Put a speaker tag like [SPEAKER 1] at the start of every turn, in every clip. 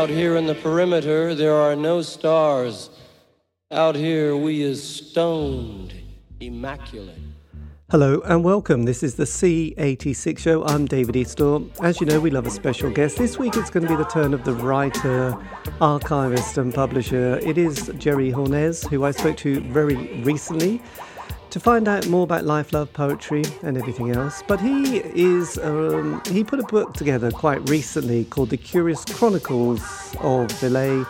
[SPEAKER 1] Out here in the perimeter, there are no stars. Out here, we is stoned, immaculate.
[SPEAKER 2] Hello and welcome. This is the C86 show. I'm David Eastaugh. As you know, we love a special guest. This week it's going to be the turn of the writer, archivist, and publisher. It is Geir Hornes, who I spoke to very recently to find out more about life, love, poetry, and everything else. But he is um, he put a book together quite recently called The Curious Chronicles of Villa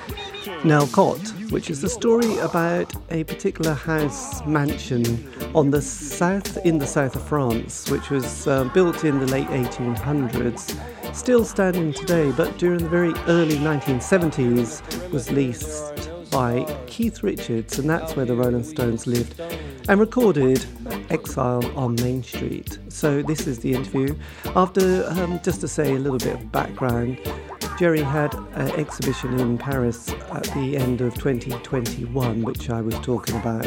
[SPEAKER 2] Nellcote, which is the story about a particular house mansion on the south in the south of France, which was uh, built in the late 1800s. Still standing today, but during the very early 1970s was leased by Keith Richards, and that's where the Rolling Stones lived, and recorded Exile on Main Street. So, this is the interview. After, um, just to say a little bit of background, Geir had an exhibition in Paris at the end of 2021, which I was talking about,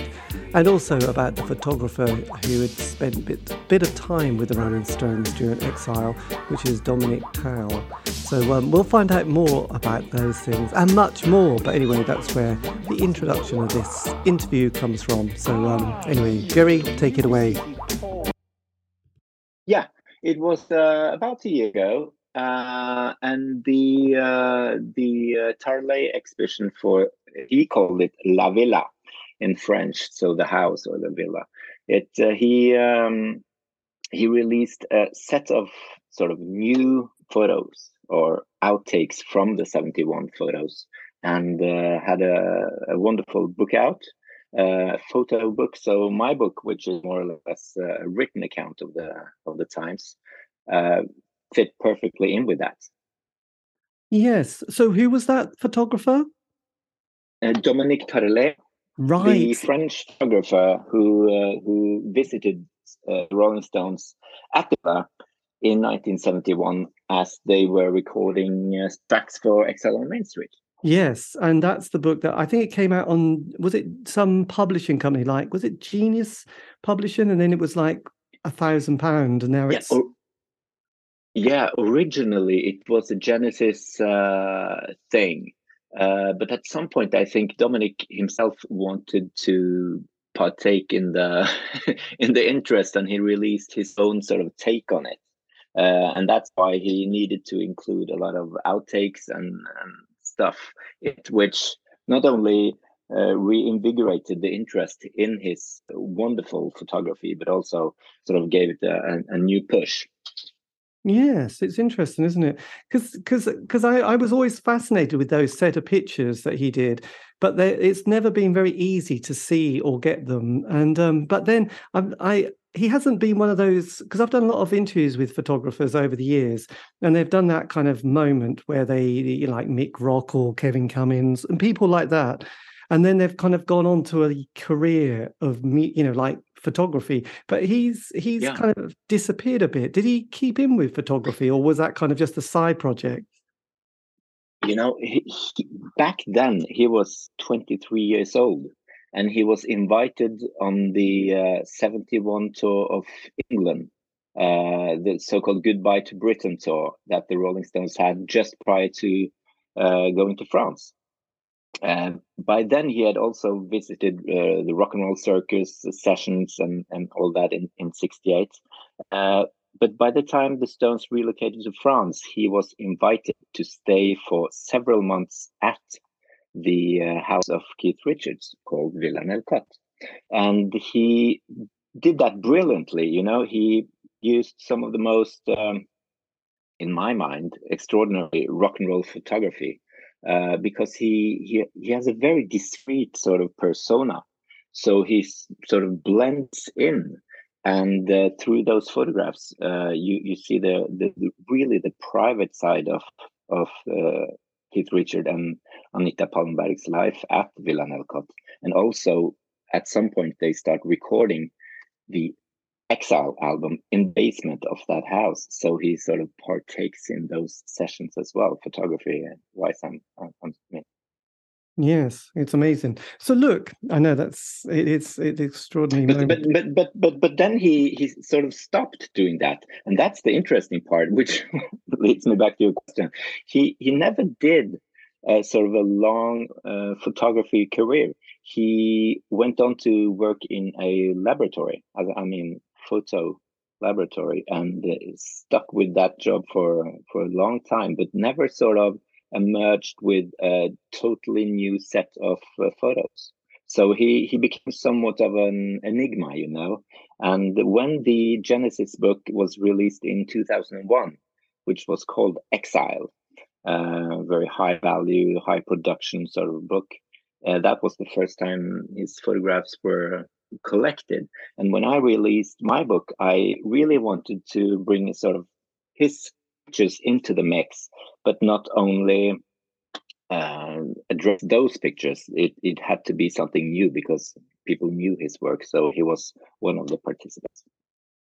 [SPEAKER 2] and also about the photographer who had spent a bit, bit of time with the Rolling Stones during exile, which is Dominique Tarlé. So um, we'll find out more about those things and much more. But anyway, that's where the introduction of this interview comes from. So um, anyway, Geir, take it away.
[SPEAKER 3] Yeah, it was uh, about a year ago uh, and the uh, the uh, Tarlé exhibition for he called it La Villa in French, so the house or the villa. It uh, he um, he released a set of sort of new photos or outtakes from the 71 photos and uh, had a, a, wonderful book out uh, photo book so my book which is more or less a written account of the of the times uh, fit perfectly in with that.
[SPEAKER 2] Yes. So who was that photographer?
[SPEAKER 3] Uh, Dominique Tarlé,
[SPEAKER 2] right?
[SPEAKER 3] The French photographer who uh, who visited uh, Rolling Stones at the bar in 1971 as they were recording uh, tracks for Exile on Main Street.
[SPEAKER 2] Yes, and that's the book that I think it came out on. Was it some publishing company like? Was it Genesis Publishing? And then it was like a thousand pound, and now it's.
[SPEAKER 3] Yeah, yeah, originally it was a Genesis uh, thing, uh, but at some point I think Dominique himself wanted to partake in the in the interest, and he released his own sort of take on it, uh, and that's why he needed to include a lot of outtakes and, and stuff, it, which not only uh, reinvigorated the interest in his wonderful photography, but also sort of gave it a, a, new push.
[SPEAKER 2] Yes, it's interesting, isn't it? Because because because I, I was always fascinated with those set of pictures that he did, but it's never been very easy to see or get them. And um, but then I, I he hasn't been one of those because I've done a lot of interviews with photographers over the years, and they've done that kind of moment where they you know, like Mick Rock or Kevin Cummins and people like that, and then they've kind of gone on to a career of me, you know, like photography, but he's he's yeah. kind of disappeared a bit. Did he keep in with photography, or was that kind of just a side project?
[SPEAKER 3] You know, he, he, back then he was 23 years old, and he was invited on the uh, 71 tour of England, uh, the so-called "Goodbye to Britain" tour that the Rolling Stones had just prior to uh, going to France. Uh, by then, he had also visited uh, the rock and roll circus sessions and, and all that in, in 68. Uh, but by the time the Stones relocated to France, he was invited to stay for several months at the uh, house of Keith Richards called Villa Nellcote. And he did that brilliantly. You know, he used some of the most, um, in my mind, extraordinary rock and roll photography uh, because he, he he has a very discreet sort of persona, so he sort of blends in, and uh, through those photographs, uh, you you see the, the, the really the private side of of uh, Keith Richard and Anita Pallenberg's life at Villa Nellcote, and also at some point they start recording the Exile album in basement of that house. So he sort of partakes in those sessions as well, photography and wise. I'm, I'm,
[SPEAKER 2] Yes, it's amazing. So look, I know that's it, it's it's extraordinary.
[SPEAKER 3] But, but but but but but then he he sort of stopped doing that, and that's the interesting part, which leads me back to your question. He he never did a sort of a long uh, photography career. He went on to work in a laboratory, I mean, photo laboratory, and uh, stuck with that job for for a long time, but never sort of emerged with a totally new set of uh, photos. So he he became somewhat of an enigma, you know. And when the Genesis book was released in 2001, which was called Exile, uh, very high value, high production sort of book. Uh, that was the first time his photographs were collected. And when I released my book, I really wanted to bring sort of his pictures into the mix, but not only uh, address those pictures. It it had to be something new because people knew his work. So he was one of the participants.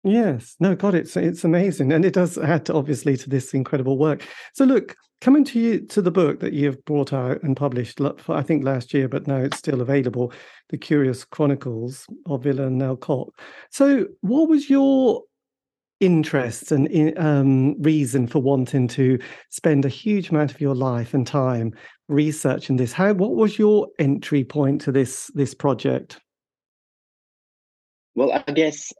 [SPEAKER 2] Yes, no, God, it's it's amazing, and it does add to, obviously to this incredible work. So, look, coming to you to the book that you've brought out and published, I think last year, but now it's still available, "The Curious Chronicles of Villa Nellcote." So, what was your interest and um, reason for wanting to spend a huge amount of your life and time researching this? How what was your entry point to this this project?
[SPEAKER 3] Well, I guess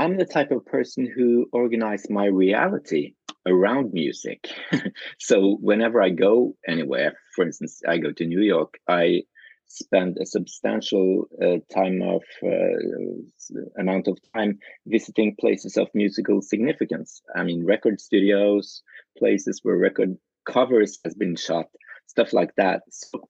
[SPEAKER 3] I'm the type of person who organize my reality around music. so whenever I go anywhere, for instance, I go to New York, I spend a substantial uh, time of uh, amount of time visiting places of musical significance. I mean, record studios, places where record covers has been shot, stuff like that. So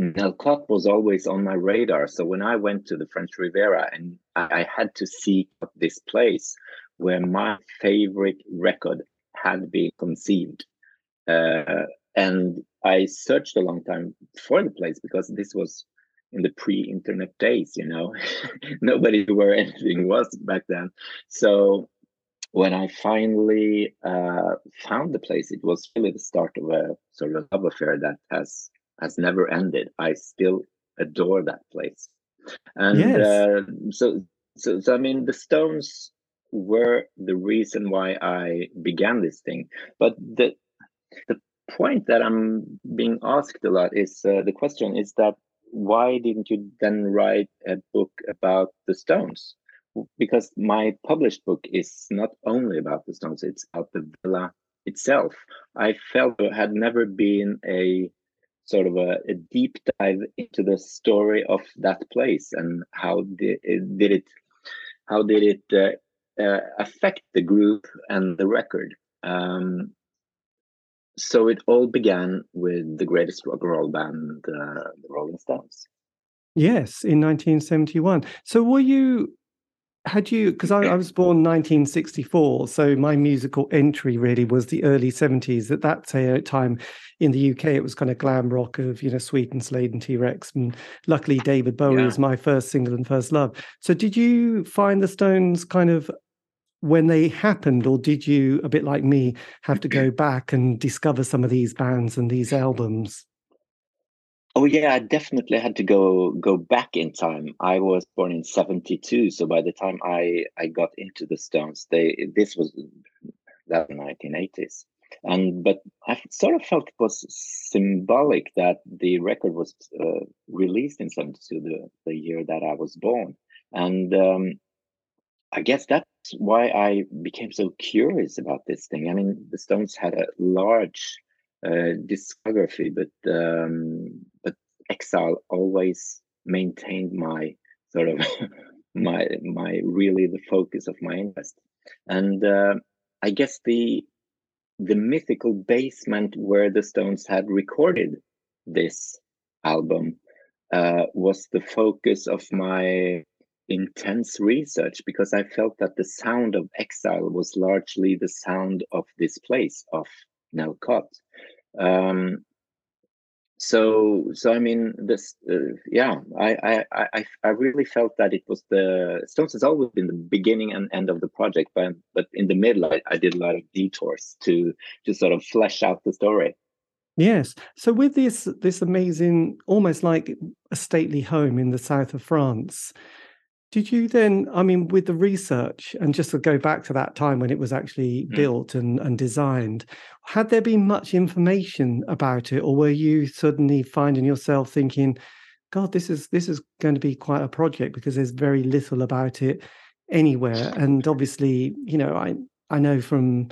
[SPEAKER 3] Nellcote was always on my radar. So when I went to the French Riviera and I had to seek this place where my favorite record had been conceived. Uh, and I searched a long time for the place because this was in the pre-internet days, you know, nobody knew where anything was back then. So when I finally uh, found the place, it was really the start of a sort of love affair that has has never ended. I still adore that place. And yes. uh, so, so, so, I mean, the Stones were the reason why I began this thing. But the the point that I'm being asked a lot is uh, the question is that why didn't you then write a book about the Stones? Because my published book is not only about the Stones; it's about the villa itself. I felt there had never been a sort of a, a, deep dive into the story of that place and how did it, did it how did it uh, uh, affect the group and the record. Um, so it all began with the greatest rock and roll band uh, the rolling stones.
[SPEAKER 2] Yes in 1971 so were you had you because I, I, was born 1964 so my musical entry really was the early 70s at that uh, time in the uk it was kind of glam rock of you know sweet and slade and t-rex and luckily david bowie yeah. was my first single and first love. So did you find the stones kind of when they happened or did you a bit like me have to go back and discover some of these bands and these albums
[SPEAKER 3] Oh yeah, I definitely had to go go back in time. I was born in '72, so by the time I I got into the Stones, they this was the 1980s, and but I sort of felt it was symbolic that the record was uh, released in '72, the the year that I was born, and um, I guess that's why I became so curious about this thing. I mean, the Stones had a large discography, but um, but Exile always maintained my sort of my my really the focus of my interest, and uh, I guess the the mythical basement where the Stones had recorded this album uh, was the focus of my intense research because I felt that the sound of exile was largely the sound of this place of Nellcote. Um, so, so I mean, this, uh, yeah, I, I, I, I really felt that it was the Stones has always been the beginning and end of the project, but but in the middle, I, I did a lot of detours to to sort of flesh out the story.
[SPEAKER 2] Yes. So with this this amazing, almost like a stately home in the south of France, Did you then, I mean, with the research, and just to go back to that time when it was actually mm. built and, and designed, had there been much information about it, or were you suddenly finding yourself thinking, God, this is this is going to be quite a project because there's very little about it anywhere. And obviously, you know, I I know from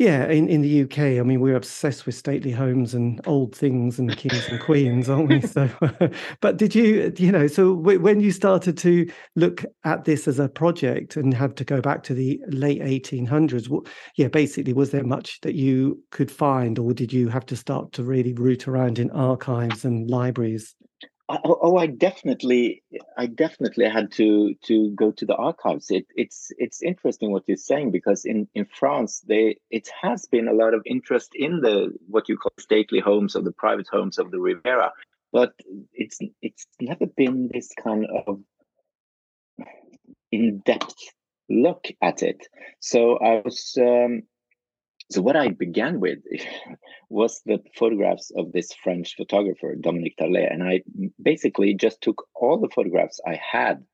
[SPEAKER 2] yeah, in, in the UK, I mean, we're obsessed with stately homes and old things and kings and queens, aren't we? So, but did you, you know, so w- when you started to look at this as a project and have to go back to the late 1800s, well, yeah, basically, was there much that you could find, or did you have to start to really root around in archives and libraries?
[SPEAKER 3] Oh, oh, I definitely, I definitely had to to go to the archives. It, it's it's interesting what you're saying because in in France, they it has been a lot of interest in the what you call stately homes or the private homes of the Riviera, but it's it's never been this kind of in depth look at it. So I was um, so what I began with was the photographs of this French photographer, Dominique Tarlé. And I basically just took all the photographs I had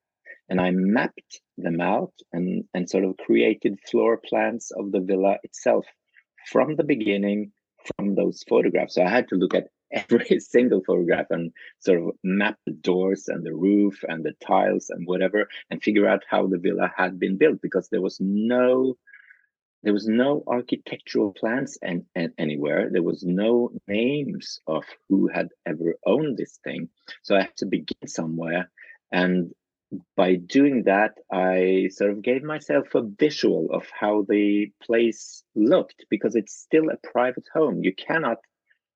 [SPEAKER 3] and I mapped them out and, and sort of created floor plans of the villa itself from the beginning from those photographs. So I had to look at every single photograph and sort of map the doors and the roof and the tiles and whatever and figure out how the villa had been built because there was no there was no architectural plans and, and anywhere. There was no names of who had ever owned this thing. So I had to begin somewhere. And by doing that, I sort of gave myself a visual of how the place looked because it's still a private home. You cannot,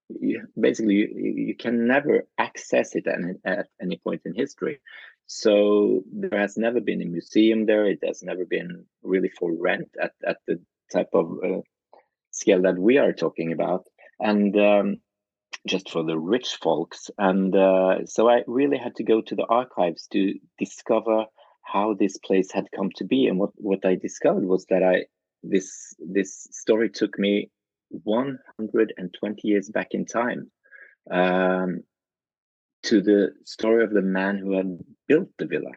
[SPEAKER 3] you, basically, you, you can never access it at, at any point in history. So there has never been a museum there. It has never been really for rent at, at the type of uh, scale that we are talking about, and um, just for the rich folks. And uh, so I really had to go to the archives to discover how this place had come to be. And what what I discovered was that I this this story took me 120 years back in time um, to the story of the man who had built the villa.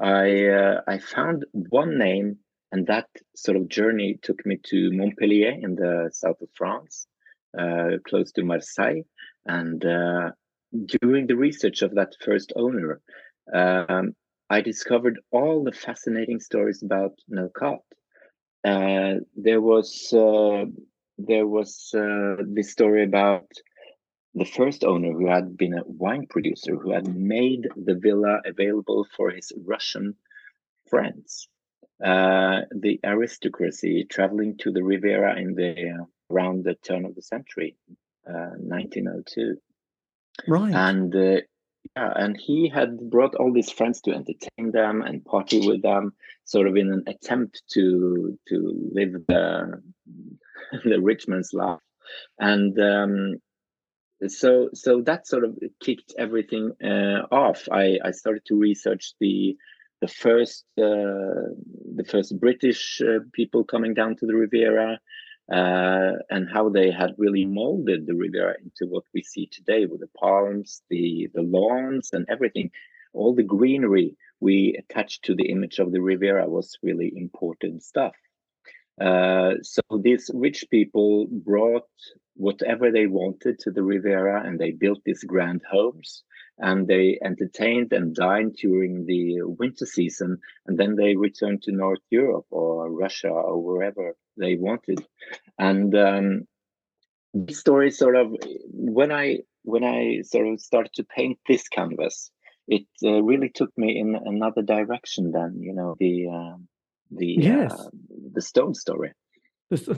[SPEAKER 3] I uh, I found one name and that sort of journey took me to Montpellier in the south of France, uh, close to Marseille. And uh, during the research of that first owner, um, I discovered all the fascinating stories about Nellcote. Uh, there was uh, there was uh, this story about the first owner who had been a wine producer who had made the villa available for his Russian friends uh, the aristocracy traveling to the Riviera in the around the turn of the century, uh, 1902.
[SPEAKER 2] Right.
[SPEAKER 3] And uh, yeah, and he had brought all these friends to entertain them and party with them, sort of in an attempt to to live the the rich man's life. And um, so so that sort of kicked everything uh, off. I I started to research the the first uh, the first British uh, people coming down to the Riviera, uh, and how they had really molded the Riviera into what we see today with the palms, the the lawns, and everything. All the greenery we attached to the image of the Riviera was really important stuff. Uh, so these rich people brought whatever they wanted to the Riviera, and they built these grand homes and they entertained and dined during the winter season and then they returned to north europe or russia or wherever they wanted and um, these stories sort of when i when i sort of started to paint this canvas it uh, really took me in another direction than you know the uh, the yes. uh, the stone story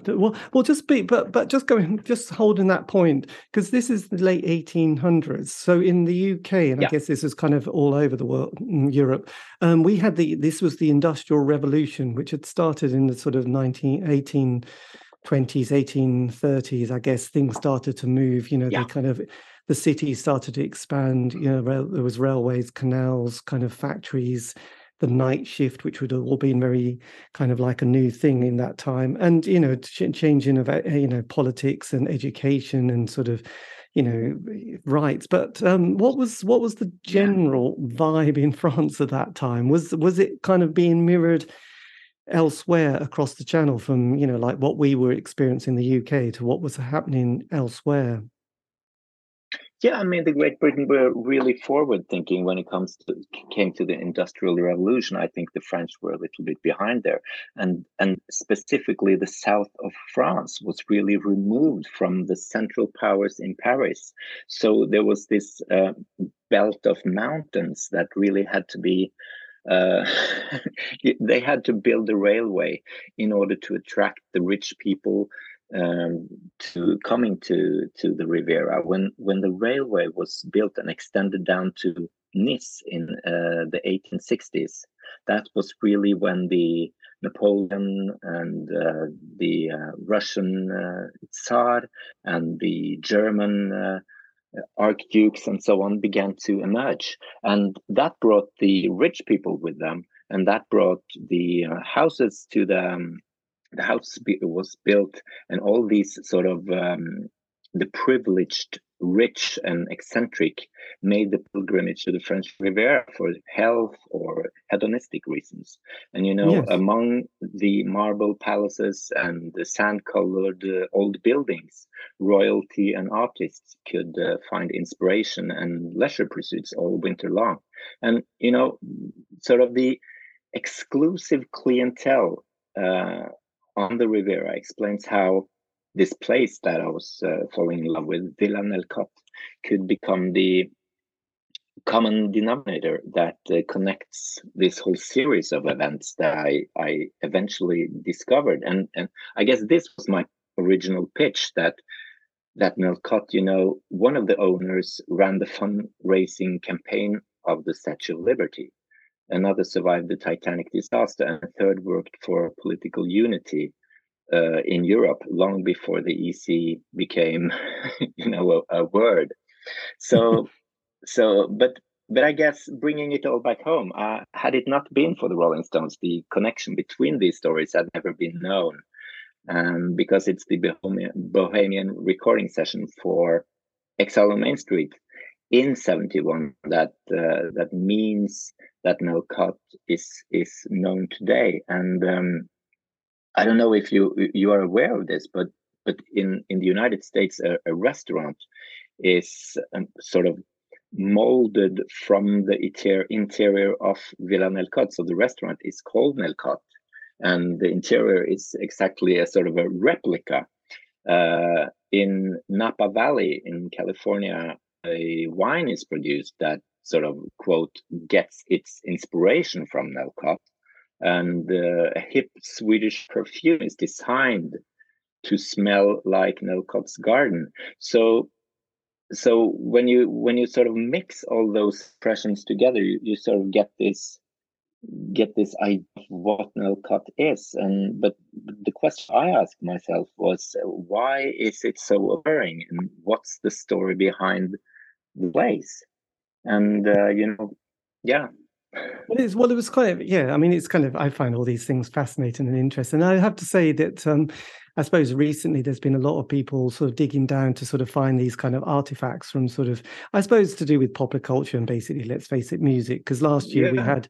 [SPEAKER 2] well, well, just be, but but just going, just holding that point because this is the late 1800s. So in the UK, and yeah. I guess this is kind of all over the world, in Europe, um, we had the this was the Industrial Revolution, which had started in the sort of 19, 1820s, 1830s. I guess things started to move. You know, yeah. they kind of the city started to expand. You know, rail, there was railways, canals, kind of factories the night shift, which would have all been very kind of like a new thing in that time, and you know, ch- changing of uh, you know politics and education and sort of you know rights. But um, what was what was the general vibe in France at that time? Was was it kind of being mirrored? elsewhere across the channel from you know like what we were experiencing in the UK to what was happening elsewhere
[SPEAKER 3] yeah, I mean, the Great Britain were really forward thinking when it comes to came to the Industrial Revolution. I think the French were a little bit behind there, and and specifically the south of France was really removed from the central powers in Paris. So there was this uh, belt of mountains that really had to be uh, they had to build a railway in order to attract the rich people um, to coming to to the Riviera when when the railway was built and extended down to Nice in uh, the 1860s. That was really when the Napoleon and uh, the uh, Russian uh, Tsar and the German uh, archdukes and so on began to emerge, and that brought the rich people with them, and that brought the uh, houses to the um, the house was built and all these sort of um, the privileged rich and eccentric made the pilgrimage to the french riviera for health or hedonistic reasons and you know yes. among the marble palaces and the sand colored uh, old buildings royalty and artists could uh, find inspiration and leisure pursuits all winter long and you know sort of the exclusive clientele uh, on the Riviera explains how this place that I was uh, falling in love with, Villa Nellcote, could become the common denominator that uh, connects this whole series of events that I, I eventually discovered. And, and I guess this was my original pitch that that Nellcote, you know, one of the owners ran the fundraising campaign of the Statue of Liberty another survived the Titanic disaster, and a third worked for political unity uh, in Europe long before the EC became, you know, a, a word. So, so, but but I guess bringing it all back home, uh, had it not been for the Rolling Stones, the connection between these stories had never been known. Um, because it's the Bohemian, Bohemian recording session for Exile on Main Street in 71 that uh, that means that Nellcote is is known today. And um, i don't know if you you are aware of this but but in in the united states a, a restaurant is um, sort of molded from the interior, interior of villa Nellcote so the restaurant is called Nellcote and the interior is exactly a sort of a replica uh, in napa valley in california a wine is produced that sort of quote gets its inspiration from Nellcote, and uh, a hip Swedish perfume is designed to smell like Nellcote's garden. So, so when you when you sort of mix all those impressions together, you, you sort of get this get this idea of what Nellcote is. And but the question I asked myself was, why is it so alluring, and what's the story behind the place? And uh, you know, yeah.
[SPEAKER 2] Well, it's, well, it was quite, yeah. I mean, it's kind of, I find all these things fascinating and interesting. And I have to say that um, I suppose recently there's been a lot of people sort of digging down to sort of find these kind of artifacts from sort of, I suppose, to do with popular culture and basically, let's face it, music. Because last year yeah. we had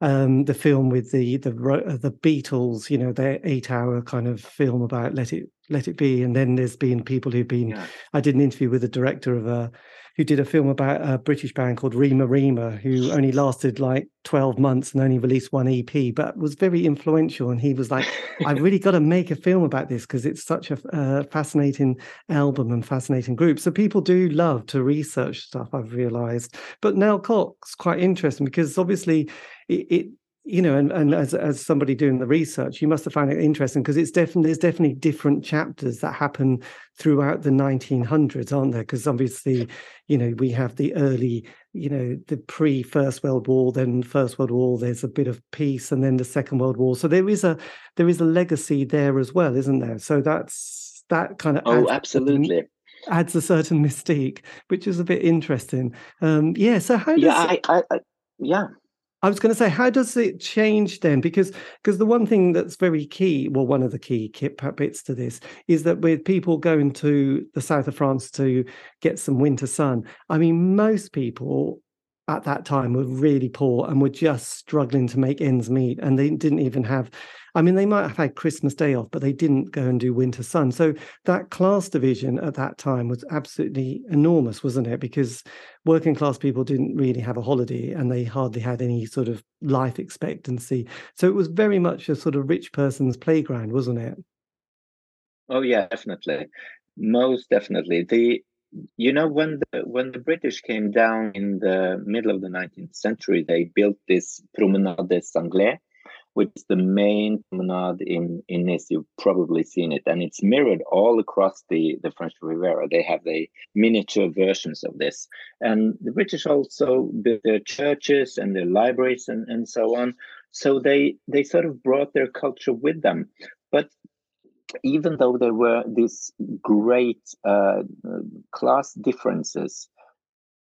[SPEAKER 2] um, the film with the the uh, the Beatles, you know, their eight hour kind of film about Let It Let It Be, and then there's been people who've been. Yeah. I did an interview with the director of a who did a film about a British band called Rema Rema, who only lasted like 12 months and only released one EP, but was very influential. And he was like, I've really got to make a film about this because it's such a uh, fascinating album and fascinating group. So people do love to research stuff, I've realized. But Nellcote's quite interesting because obviously it, it you know, and, and as as somebody doing the research, you must have found it interesting because it's definitely there's definitely different chapters that happen throughout the 1900s, aren't there? Because obviously, you know, we have the early, you know, the pre First World War, then First World War. There's a bit of peace, and then the Second World War. So there is a there is a legacy there as well, isn't there? So that's that kind of
[SPEAKER 3] oh, absolutely.
[SPEAKER 2] Adds a certain mystique, which is a bit interesting. Um, yeah. So how does
[SPEAKER 3] yeah, I, I, I yeah
[SPEAKER 2] I was going to say, how does it change then? Because because the one thing that's very key, well, one of the key bits to this is that with people going to the south of France to get some winter sun, I mean, most people at that time were really poor and were just struggling to make ends meet, and they didn't even have I mean, they might have had Christmas Day off, but they didn't go and do Winter Sun. So that class division at that time was absolutely enormous, wasn't it? Because working class people didn't really have a holiday and they hardly had any sort of life expectancy. So it was very much a sort of rich person's playground, wasn't it?
[SPEAKER 3] Oh yeah, definitely. Most definitely. The you know when the when the British came down in the middle of the 19th century, they built this Promenade des Anglais, which is the main promenade in, in Nice. You've probably seen it, and it's mirrored all across the, the French Riviera. They have the miniature versions of this. And the British also built their churches and their libraries and, and so on. So they, they sort of brought their culture with them. Even though there were these great uh, class differences,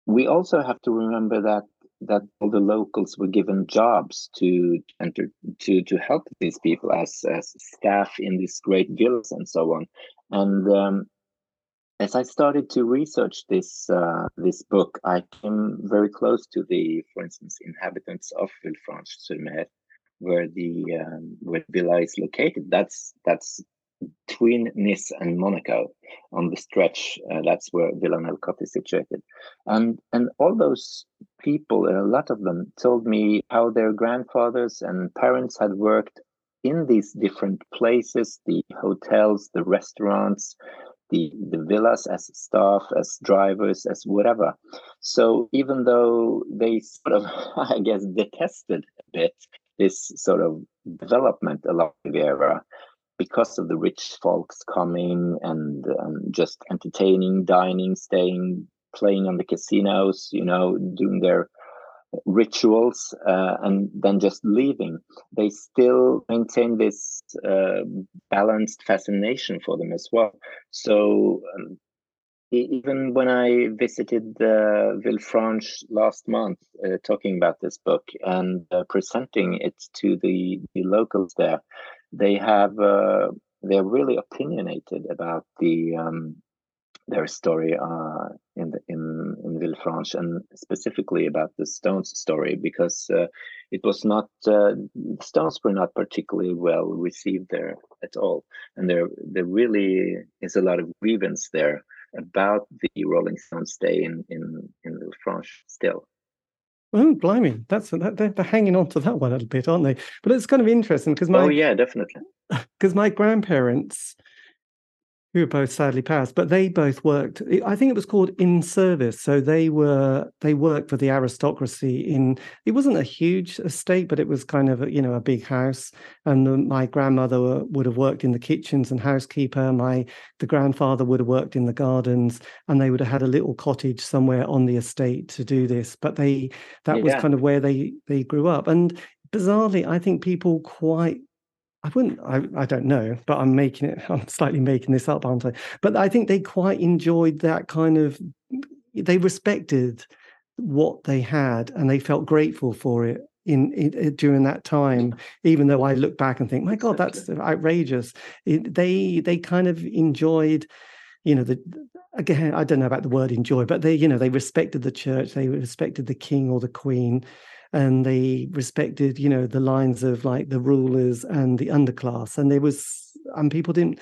[SPEAKER 3] we also have to remember that that all the locals were given jobs to enter to to help these people as as staff in these great villas and so on and um, as I started to research this uh, this book, I came very close to the, for instance, inhabitants of Villefranche-sur-Mer, where the um, where Villa is located. That's that's between Nice and Monaco on the stretch. Uh, that's where Villa Nellcote is situated. And, and all those people, a lot of them, told me how their grandfathers and parents had worked in these different places the hotels, the restaurants, the, the villas as staff, as drivers, as whatever. So even though they sort of, I guess, detested a bit this sort of development along the era, because of the rich folks coming and um, just entertaining, dining, staying, playing on the casinos, you know, doing their rituals uh, and then just leaving, they still maintain this uh, balanced fascination for them as well. So um, even when I visited uh, Villefranche last month, uh, talking about this book and uh, presenting it to the, the locals there, they have uh, they're really opinionated about the um, their story uh, in the, in in Villefranche and specifically about the Stones story because uh, it was not uh, Stones were not particularly well received there at all, and there there really is a lot of grievance there about the Rolling Stones stay in in in Villefranche still.
[SPEAKER 2] Oh, blimey! That's that, they're, they're hanging on to that one a little bit, aren't they? But it's kind of interesting because oh, my
[SPEAKER 3] oh yeah, definitely
[SPEAKER 2] because my grandparents who both sadly passed, but they both worked. I think it was called in service. So they were they worked for the aristocracy. In it wasn't a huge estate, but it was kind of a, you know a big house. And the, my grandmother would have worked in the kitchens and housekeeper. My the grandfather would have worked in the gardens, and they would have had a little cottage somewhere on the estate to do this. But they that yeah. was kind of where they they grew up. And bizarrely, I think people quite I wouldn't, I, I don't know, but I'm making it, I'm slightly making this up, aren't I? But I think they quite enjoyed that kind of, they respected what they had and they felt grateful for it in, in, eh, during that time even though i look back and think my god that's outrageous. It, they they kind of enjoyed you know the again i don't know about the word enjoy but they you know they respected the church they respected the king or the queen and they respected you know the lines of like the rulers and the underclass and there was and people didn't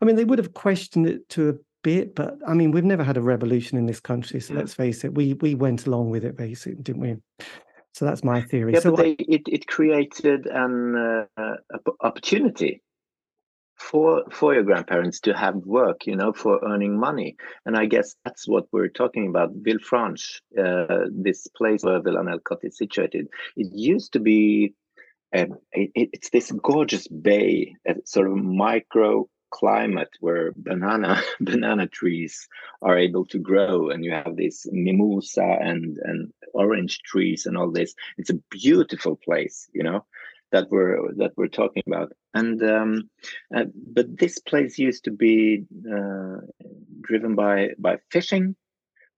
[SPEAKER 2] i mean they would have questioned it to a bit but i mean we've never had a revolution in this country so yeah. let's face it we we went along with it basically didn't we? So that's my theory.
[SPEAKER 3] Yeah,
[SPEAKER 2] so
[SPEAKER 3] but they, it, it created an uh, opportunity for for your grandparents to have work you know for earning money. And i guess that's what we're talking about. Villefranche uh, this place where Villa Nellcote is situated it used to be um, it, it's this gorgeous bay a sort of micro climate where banana banana trees are able to grow. And you have this mimosa and and orange trees and all this. It's a beautiful place you know that we're that we're talking about. And um, uh, but this place used to be uh, driven by by fishing,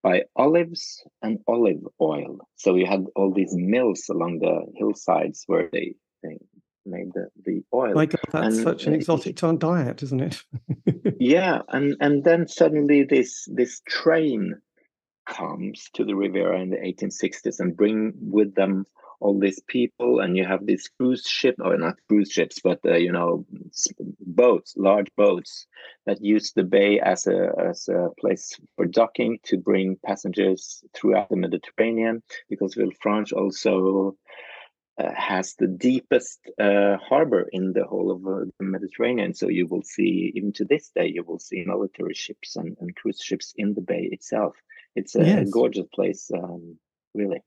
[SPEAKER 3] by olives and olive oil. So you had all these mills along the hillsides where they, they made the, the oil.
[SPEAKER 2] My God, that's and such an exotic diet, isn't it?
[SPEAKER 3] yeah, and and then suddenly this this train comes to the Riviera in the 1860s and bring with them all these people and you have these cruise ship or not cruise ships but uh, you know boats large boats that use the bay as a as a place for docking to bring passengers throughout the mediterranean because villefranche also uh, has the deepest uh, harbor in the whole of uh, the Mediterranean. So you will see, even to this day, you will see military ships and, and cruise ships in the bay itself. It's a, yes. a gorgeous place, um, really.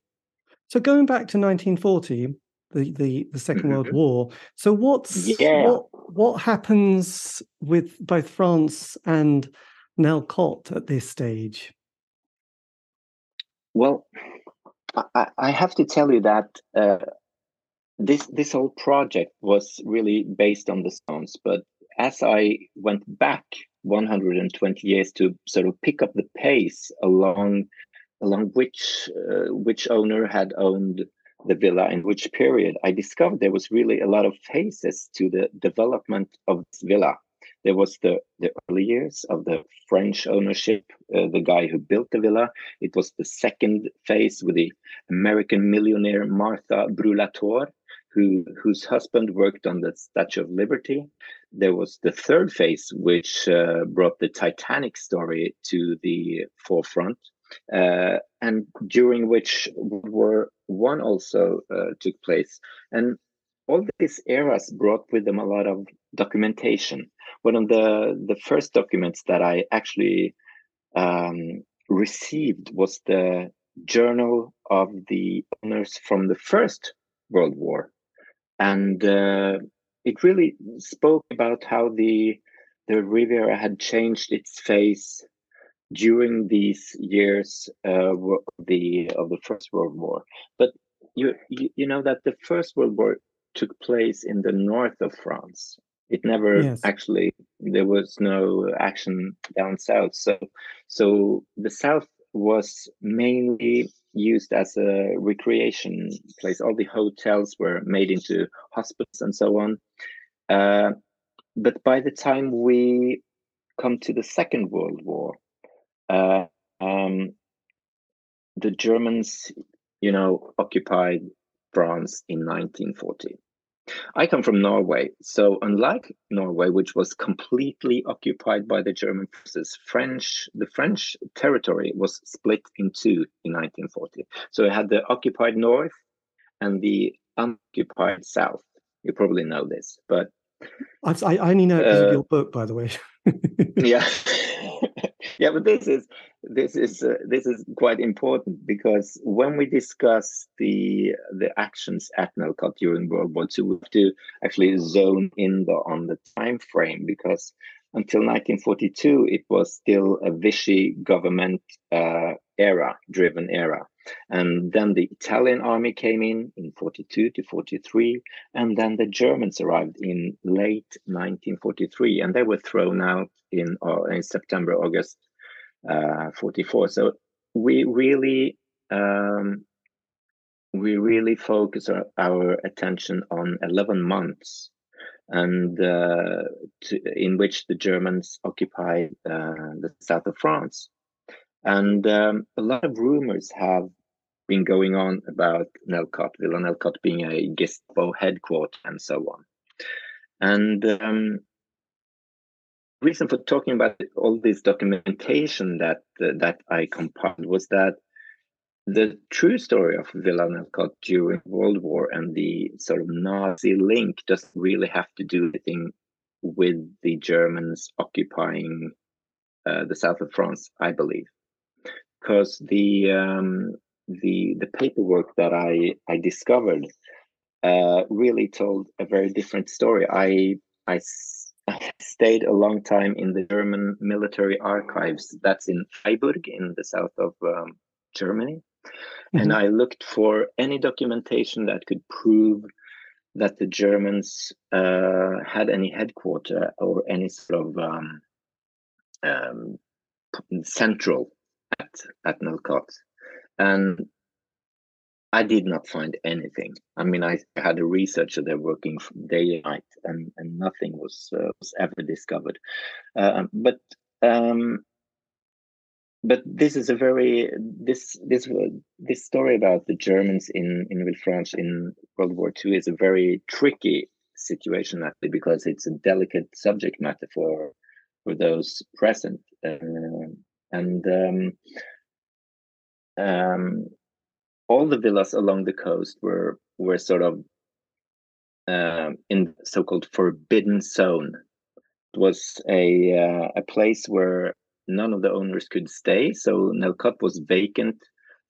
[SPEAKER 2] So going back to 1940, the the, the 2nd World mm-hmm. War. So what's yeah. what what happens with both France and Nellcote at this stage?
[SPEAKER 3] Well, I, I have to tell you that uh, this this whole project was really based on the Stones, but as I went back 120 years to sort of pick up the pace along along which uh, which owner had owned the villa in which period, I discovered there was really a lot of phases to the development of this villa. There was the, the early years of the French ownership, uh, the guy who built the villa. It was the second phase with the American millionaire Martha Brulator, who whose husband worked on the Statue of Liberty. There was the third phase, which uh, brought the Titanic story to the forefront, uh, and during which War One also uh, took place. And all these eras brought with them a lot of documentation. One of the the first documents that I actually um, received was the journal of the owners from the First World War, and uh, it really spoke about how the the Riviera had changed its face during these years uh, the of the First World War. But you, you you know that the First World War took place in the north of France. It never yes. actually there was no action down south. So so the south was mainly used as a recreation place. All the hotels were made into hospitals and so on. Uh, but by the time we come to the Second World War, uh, um, the Germans, you know, occupied France in 1940. I come from Norway, so unlike Norway, which was completely occupied by the German forces, French the French territory was split in two in 1940. So it had the occupied north and the unoccupied south. You probably know this, but
[SPEAKER 2] I, I only know because uh, of your book, by the way.
[SPEAKER 3] yeah. yeah, but this is this is uh, this is quite important because when we discuss the the actions at Nellcote during World War II, we have to actually zone in the, on the time frame because until 1942 it was still a Vichy government uh, era driven era. And then the Italian army came in in 42 to 43, and then the Germans arrived in late 1943, and they were thrown out in, uh, in September, August uh, 44. So we really um, we really focus our, our, attention on 11 months and uh, to, in which the Germans occupied uh, the south of France. And um, a lot of rumors have been going on about Nellcote, Villa Nellcote being a Gestapo headquarters and so on. And um, reason for talking about all this documentation that uh, that I compiled was that the true story of Villa during World War and the sort of Nazi link doesn't really have to do anything with the Germans occupying uh, the south of France, I believe, because the um, the the paperwork that I I discovered uh, really told a very different story. I I I stayed a long time in the German military archives. That's in Freiburg, in the south of um, Germany. Mm-hmm. And I looked for any documentation that could prove that the Germans uh, had any headquarter or any sort of um, um, central at at Nellcote, and I did not find anything. I mean, I had a researcher there working day and night, and, and nothing was uh, was ever discovered. Uh, but um, but this is a very this this this story about the Germans in in Villefranche in World War II is a very tricky situation actually because it's a delicate subject matter for for those present uh, and um, um, all the villas along the coast were were sort of uh, in so-called forbidden zone. It was a uh, a place where none of the owners could stay, so Nellcote was vacant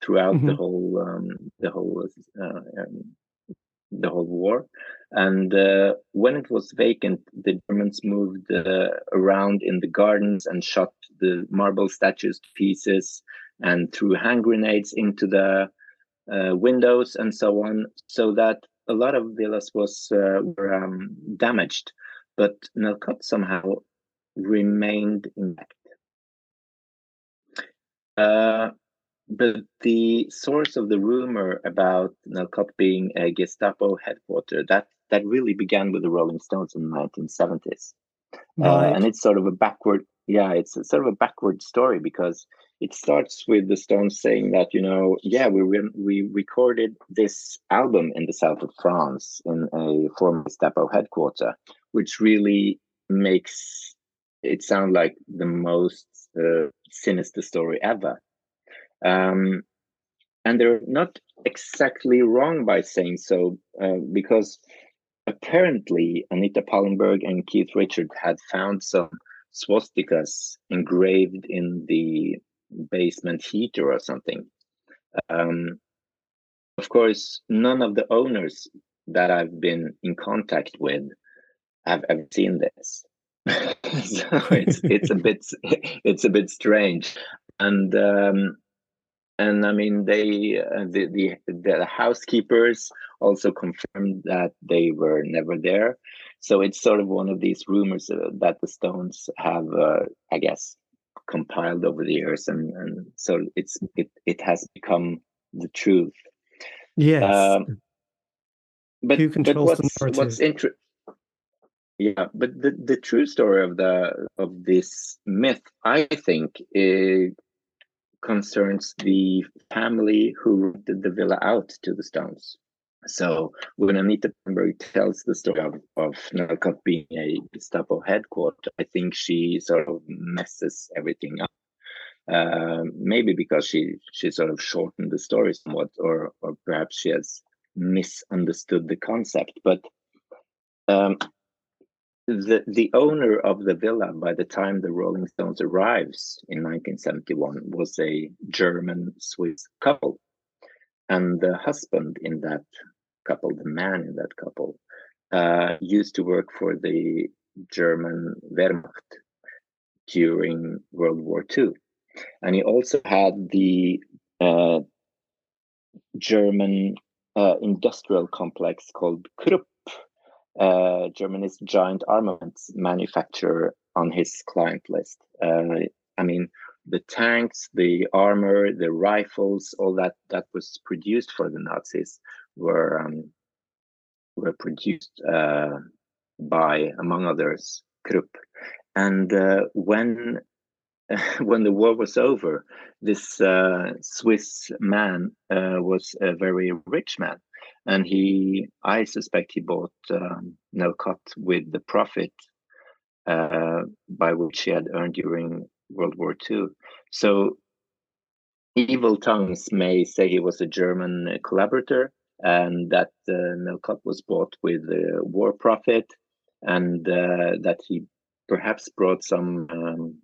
[SPEAKER 3] throughout mm-hmm. the whole um, the whole uh, um, the whole war. And uh, when it was vacant, the Germans moved uh, around in the gardens and shot the marble statues to pieces and threw hand grenades into the uh, windows and so on, so that a lot of villas was uh, were um, damaged, but Nellcote somehow remained intact. Uh, but the source of the rumor about Nellcote being a Gestapo headquarters that that really began with the Rolling Stones in the 1970s, right. uh, and it's sort of a backward, yeah, it's sort of a backward story because it starts with the Stones saying that you know, yeah, we we recorded this album in the south of France in a former Gestapo headquarters, which really makes it sound like the most uh, sinister story ever. Um, and they're not exactly wrong by saying so, uh, because apparently Anita Pallenberg and Keith Richard had found some swastikas engraved in the basement heater or something. Um, of course, none of the owners that I've been in contact with have ever seen this. so it's it's a bit it's a bit strange, and um, and I mean they uh, the, the the housekeepers also confirmed that they were never there. So it's sort of one of these rumors that the Stones have, uh, I guess, compiled over the years, and and so it's it it has become the truth.
[SPEAKER 2] Yes. Um,
[SPEAKER 3] but, Who controls but what's, what's interesting yeah but the, the true story of the of this myth i think concerns the family who rented the villa out to the stones so when Anita Pallenberg tells the story of, of Nellcote being a Gestapo headquarters, I think she sort of messes everything up. Uh, maybe because she she sort of shortened the story somewhat, or or perhaps she has misunderstood the concept. But um, the the owner of the villa by the time the Rolling Stones arrives in 1971 was a German Swiss couple, and the husband in that couple, the man in that couple, uh, used to work for the German Wehrmacht during World War II, and he also had the uh, German uh, industrial complex called Krupp uh, Germany's giant armaments manufacturer on his client list. Uh, I mean, the tanks, the armor, the rifles, all that that was produced for the Nazis were um, were produced uh, by, among others, Krupp. And uh, when when the war was over, this uh, Swiss man uh, was a very rich man and he i suspect he bought um, with the profit uh, by which he had earned during world war ii so evil tongues may say he was a german collaborator and that uh, was bought with uh, war profit and uh, that he perhaps brought some um,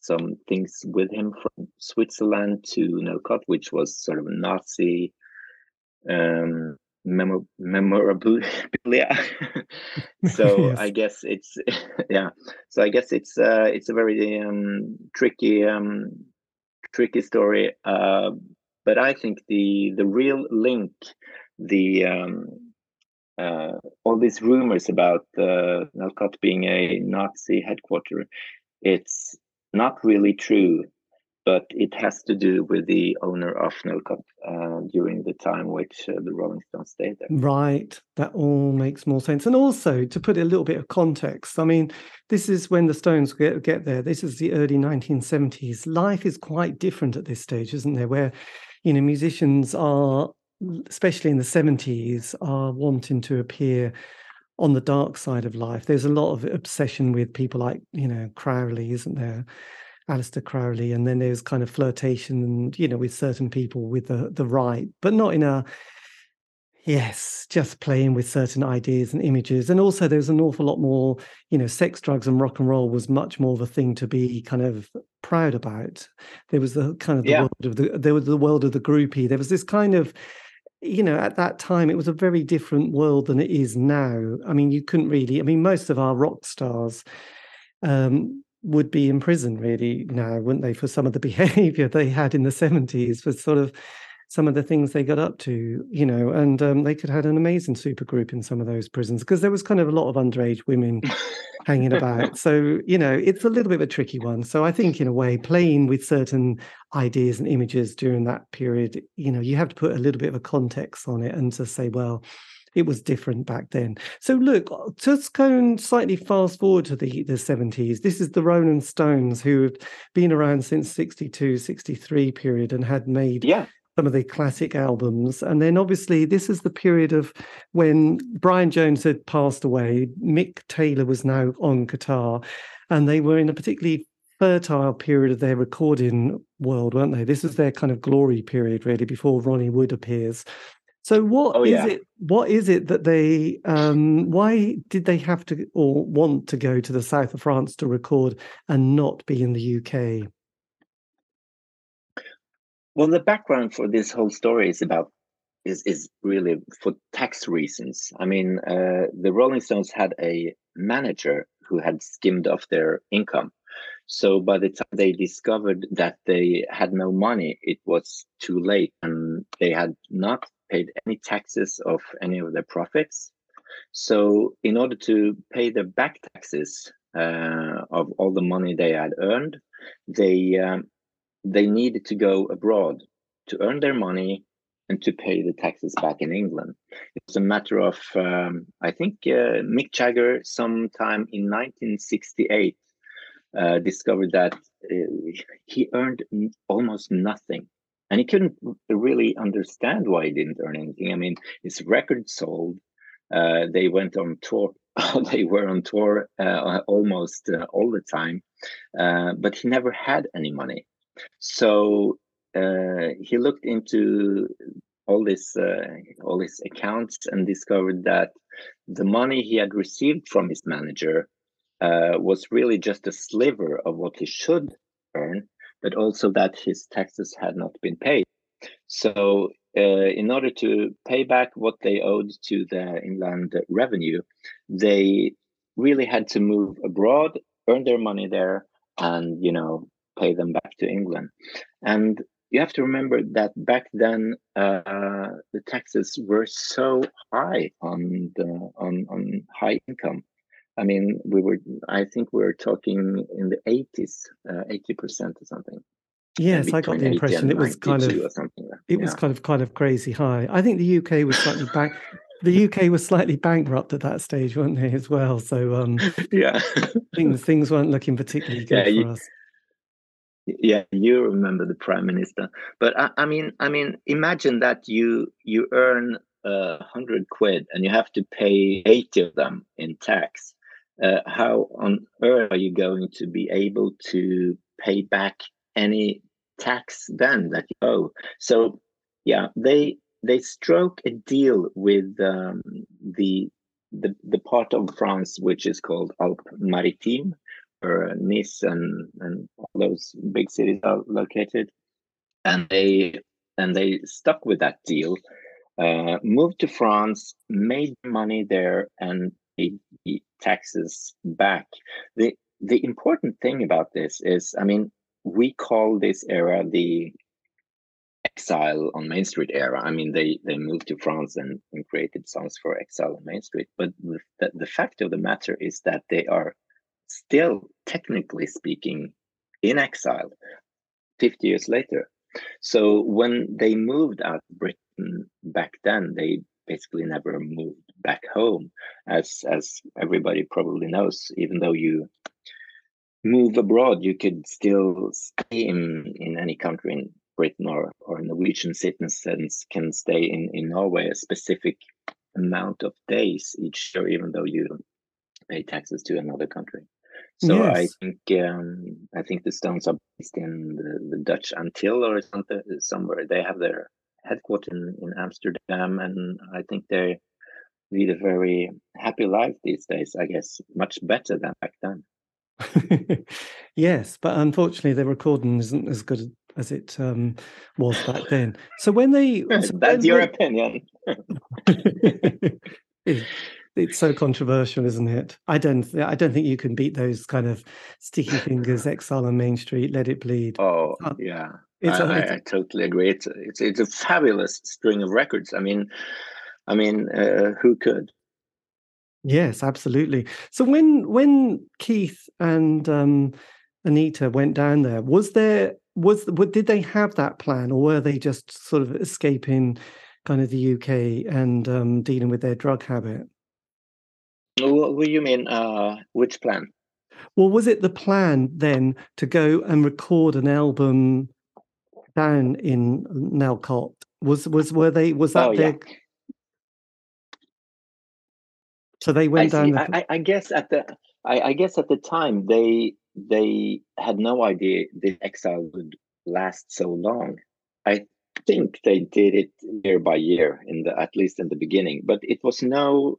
[SPEAKER 3] some things with him from Switzerland to Nellcote, which was sort of a Nazi um, memor- memorabilia. so yes. I guess it's yeah. So I guess it's uh, it's a very um, tricky um, tricky story. Uh, but I think the the real link, the um, uh, all these rumors about uh, Nellcote being a Nazi headquarters, it's not really true. But it has to do with the owner of Nellcote uh, during the time which uh, the Rolling Stones stayed there.
[SPEAKER 2] Right, that all makes more sense. And also to put a little bit of context, I mean, this is when the Stones get, get there. This is the early 1970s. Life is quite different at this stage, isn't there? Where you know musicians are, especially in the 70s, are wanting to appear on the dark side of life. There's a lot of obsession with people like you know Crowley, isn't there? Aleister Crowley, and then there was kind of flirtation, you know, with certain people with the the right, but not in a yes, just playing with certain ideas and images. And also, there was an awful lot more, you know, sex, drugs, and rock and roll was much more of a thing to be kind of proud about. There was the kind of the yeah. world of the there was the world of the groupie. There was this kind of you know, at that time, it was a very different world than it is now. I mean, you couldn't really. I mean, most of our rock stars um, would be in prison really now, wouldn't they, for some of the behavior they had in the 70s, for sort of some of the things they got up to, you know, and um, they could have had an amazing super group in some of those prisons because there was kind of a lot of underage women hanging about. So, you know, it's a little bit of a tricky one. So I think in a way, playing with certain ideas and images during that period, you know, you have to put a little bit of a context on it and to say, well, it was different back then. So look, just going slightly fast forward to the, the 70s, this is the Rolling Stones who have been around since 62, 63 period and had made
[SPEAKER 3] yeah.
[SPEAKER 2] some of the classic albums. And then obviously this is the period of when Brian Jones had passed away, Mick Taylor was now on guitar, and they were in a particularly fertile period of their recording world, weren't they? This is their kind of glory period, really, before Ronnie Wood appears. So what oh, is yeah. it? What is it that they? Um, why did they have to or want to go to the south of France to record and not be in the UK?
[SPEAKER 3] Well, the background for this whole story is about is is really for tax reasons. I mean, uh, the Rolling Stones had a manager who had skimmed off their income. So by the time they discovered that they had no money, it was too late, and they had not paid any taxes of any of their profits. So, in order to pay the back taxes uh, of all the money they had earned, they um, they needed to go abroad to earn their money and to pay the taxes back in England. It's a matter of, um, I think, uh, Mick Jagger, sometime in 1968, uh, discovered that uh, he earned almost nothing and he couldn't really understand why he didn't earn anything. I mean, his record sold. Uh, they went on tour. they were on tour uh, almost uh, all the time, uh, but he never had any money. So uh, he looked into all this, uh, all his accounts, and discovered that the money he had received from his manager was really just a sliver of what he should earn but also that his taxes had not been paid. So, uh, in order to pay back what they owed to the inland revenue, they really had to move abroad, earn their money there, and you know pay them back to England. And you have to remember that back then uh, the taxes were so high on the on on high income I mean, we were, I think we were talking in the 80s, uh, 80% or something.
[SPEAKER 2] Yes, I got the impression it was kind of, it was kind of, kind of crazy high. I think the UK was slightly back. the UK was slightly bankrupt at that stage, weren't they, as well? So, um,
[SPEAKER 3] yeah,
[SPEAKER 2] things things weren't looking particularly good yeah, for you, us.
[SPEAKER 3] Yeah, you remember the prime minister, but I, I mean, I mean, imagine that you you earn a uh, hundred quid and you have to pay eighty of them in tax uh, how on earth are you going to be able to pay back any tax then that you owe? So, yeah, they they stroke a deal with um, the the the part of France which is called Alpes Maritime, where Nice and and all those big cities are located, and they and they stuck with that deal. Uh, moved to France, made money there, and the taxes back. The the important thing about this is, I mean, we call this era the exile on Main Street era. I mean, they they moved to France and, and created songs for exile on Main Street. But the, the fact of the matter is that they are still, technically speaking, in exile. 50 years later. So when they moved out of Britain back then, they basically never moved back home, as as everybody probably knows. Even though you move abroad, you could still stay in in any country in Britain or or Norwegian citizens can stay in in Norway a specific amount of days each year, even though you pay taxes to another country. So yes. I think um, I think the Stones are based in the, the Dutch Antil or something somewhere. They have their headquarters in, in Amsterdam, and I think they lead a very happy life these days. I guess much better than back then.
[SPEAKER 2] yes, but unfortunately, the recording isn't as good as it um, was back then. So when they
[SPEAKER 3] so that's when
[SPEAKER 2] your
[SPEAKER 3] they... opinion.
[SPEAKER 2] it's so controversial, isn't it? I don't. I don't think you can beat those kind of sticky fingers, Exile on Main Street, Let It Bleed.
[SPEAKER 3] Oh uh, yeah, it's I, a, it's... I, I, totally agree. It's it's it's a fabulous string of records. I mean, I mean, uh, who could?
[SPEAKER 2] Yes, absolutely. So when when Keith and um, Anita went down there, was there was did they have that plan, or were they just sort of escaping kind of the UK and um, dealing with their drug habit?
[SPEAKER 3] What do you mean? Uh, which plan?
[SPEAKER 2] Well, was it the plan then to go and record an album down in Nellcote? Was was were they was that oh, their yeah. So they went
[SPEAKER 3] I
[SPEAKER 2] down. The...
[SPEAKER 3] I, I, guess at the I, I, guess at the time they they had no idea the exile would last so long. I think they did it year by year in the at least in the beginning, but it was no.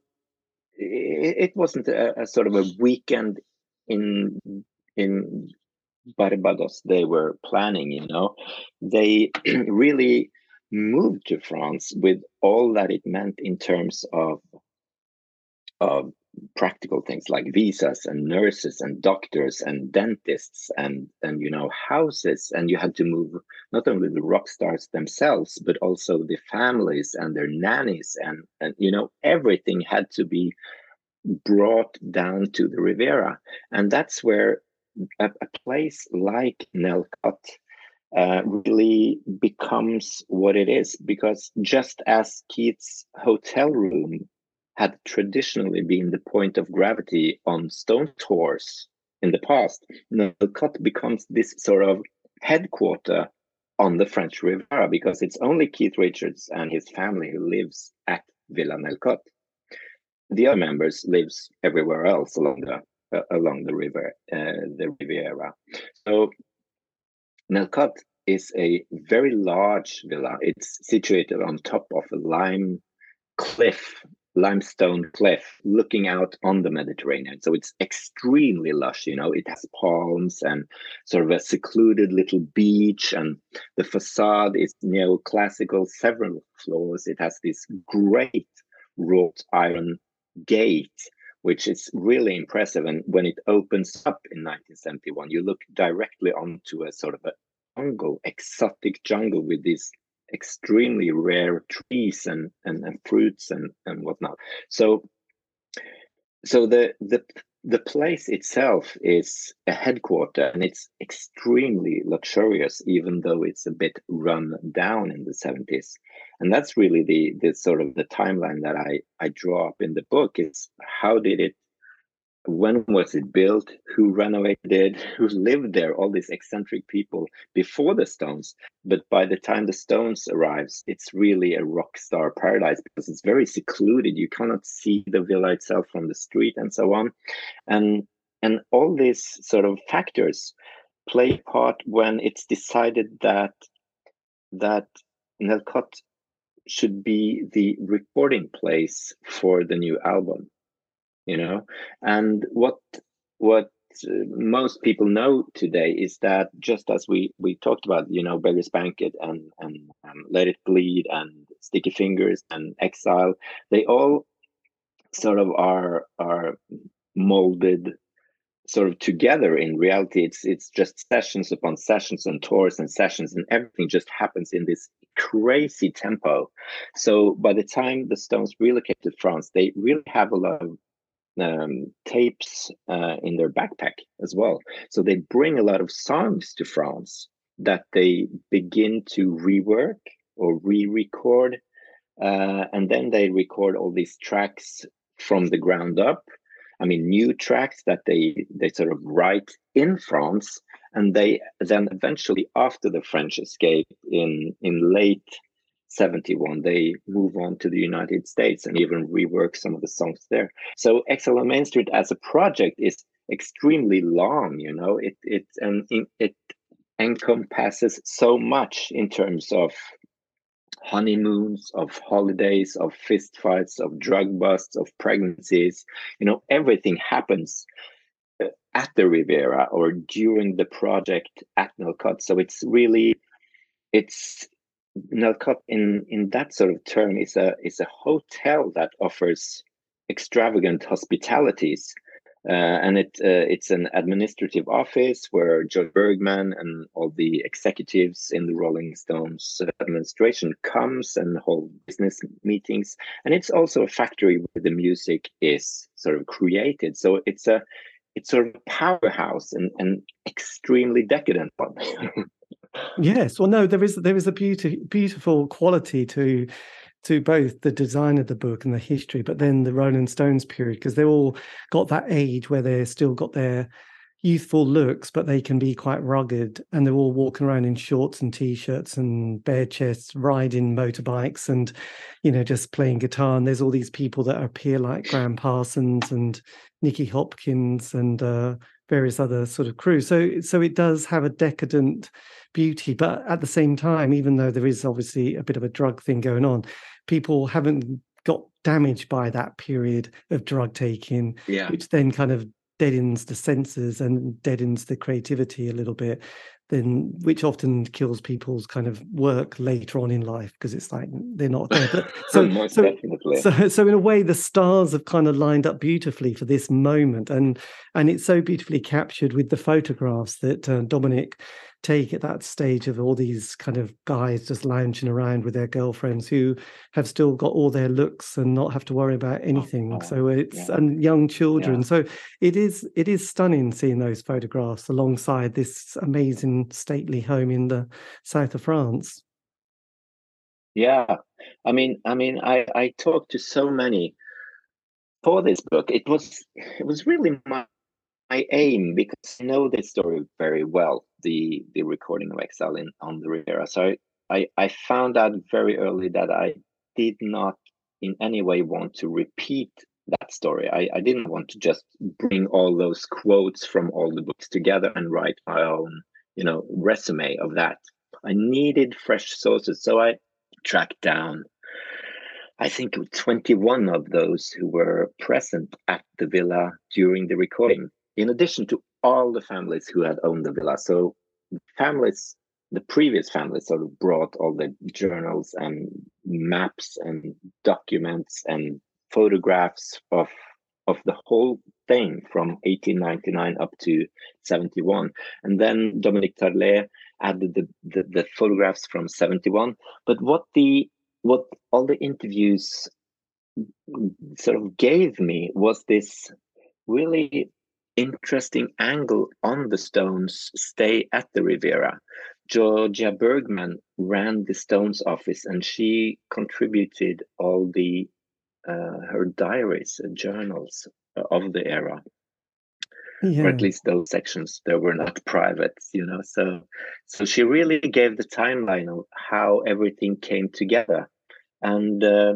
[SPEAKER 3] It, it wasn't a, a sort of a weekend in in Barbados they were planning. You know, they really moved to France with all that it meant in terms of practical things like visas and nurses and doctors and dentists and and you know houses. And you had to move not only the rock stars themselves but also the families and their nannies. And and you know everything had to be brought down to the riviera. And that's where a, a place like Nellcote uh, really becomes what it is. Because just as Keith's hotel room had traditionally been the point of gravity on stone tours in the past. Nellcote becomes this sort of headquarter on the French Riviera because it's only Keith Richards and his family who lives at Villa Nellcote. The other members lives everywhere else along the uh, along the river, uh, the Riviera. So Nellcote is a very large villa. It's situated on top of a lime cliff limestone cliff looking out on the Mediterranean. So it's extremely lush, you know, it has palms and sort of a secluded little beach, and the facade is neoclassical, several floors. It has this great wrought iron gate. Which is really impressive. And when it opens up in 1971, you look directly onto a sort of a jungle, exotic jungle with these extremely rare trees and, and, and fruits and, and whatnot. So so the the the place itself is a headquarter and it's extremely luxurious even though it's a bit run down in the 70s and that's really the the sort of the timeline that i i draw up in the book is how did it when was it built? Who renovated it who lived there? All these eccentric people before the stones. But by the time the stones arrives it's really a rock star paradise because it's very secluded. You cannot see the villa itself from the street and so on. And and all these sort of factors play part when it's decided that that Nellcote should be the recording place for the new album you know? And what what uh, most people know today is that just as we we talked about you know beggar's banquet and and um, let it bleed and sticky fingers and exile they all sort of are are molded sort of together in reality. It's it's just sessions upon sessions and tours and sessions and everything just happens in this crazy tempo. So by the time the stones relocate to france they really have a lot of um, tapes uh, in their backpack as well. So they bring a lot of songs to France that they begin to rework or re-record, uh, and then they record all these tracks from the ground up. I mean, new tracks that they they sort of write in France, and they then eventually, after the French escape in in late 71 they move on to the united states and even rework some of the songs there so exile on main street as a project is extremely long you know it it and it encompasses so much in terms of honeymoons of holidays of fistfights of drug busts of pregnancies you know everything happens uh, at the riviera or during the project at Nellcote. So it's really it's Nellcote in in that sort of term is a is a hotel that offers extravagant hospitalities. Uh, and it uh, it's an administrative office where Jo Bergman and all the executives in the Rolling Stones administration comes and hold business meetings. And it's also a factory where the music is sort of created. So it's a it's sort of a powerhouse and an extremely decadent one.
[SPEAKER 2] yes. Well no there is there is a beauty beautiful quality to to both the design of the book and the history but then the rolling stones period because they're all got that age where they're still got their youthful looks but they can be quite rugged and they're all walking around in shorts and t-shirts and bare chests riding motorbikes and you know just playing guitar and there's all these people that appear like Gram Parsons and Nicky Hopkins and uh, various other sort of crew so so it does have a decadent beauty. But at the same time, even though there is obviously a bit of a drug thing going on, people haven't got damaged by that period of drug taking,
[SPEAKER 3] yeah.
[SPEAKER 2] which then kind of deadens the senses and deadens the creativity a little bit then which often kills people's kind of work later on in life because it's like they're not there. But so,
[SPEAKER 3] so,
[SPEAKER 2] so, so in a way, the stars have kind of lined up beautifully for this moment, and and it's so beautifully captured with the photographs that uh, Dominique take at that stage of all these kind of guys just lounging around with their girlfriends who have still got all their looks and not have to worry about anything. Oh, so it's yeah. and young children. Yeah. So it is it is stunning seeing those photographs alongside this amazing stately home in the south of France.
[SPEAKER 3] Yeah, I mean, I mean, I I talked to so many for this book. It was it was really my my aim because I know this story very well, the the recording of Exile in on the Riviera. So I, I, found out very early that I did not in any way want to repeat that story. I, I didn't want to just bring all those quotes from all the books together and write my own, you know, resume of that. I needed fresh sources. So I tracked down I think 21 of those who were present at the villa during the recording in addition to all the families who had owned the villa. So families, the previous families sort of brought all the journals and maps and documents and photographs of of the whole thing from 1899 up to 71 and then Dominique Tarlé added the, the, the photographs from 71 but what the what all the interviews sort of gave me was this really interesting angle on the Stones stay at the Riviera. Georgia Bergman ran the Stones office and she contributed all the uh, her diaries and journals of the era. Yeah. Or at least those sections that were not private, you know. So, so she really gave the timeline of how everything came together, and uh,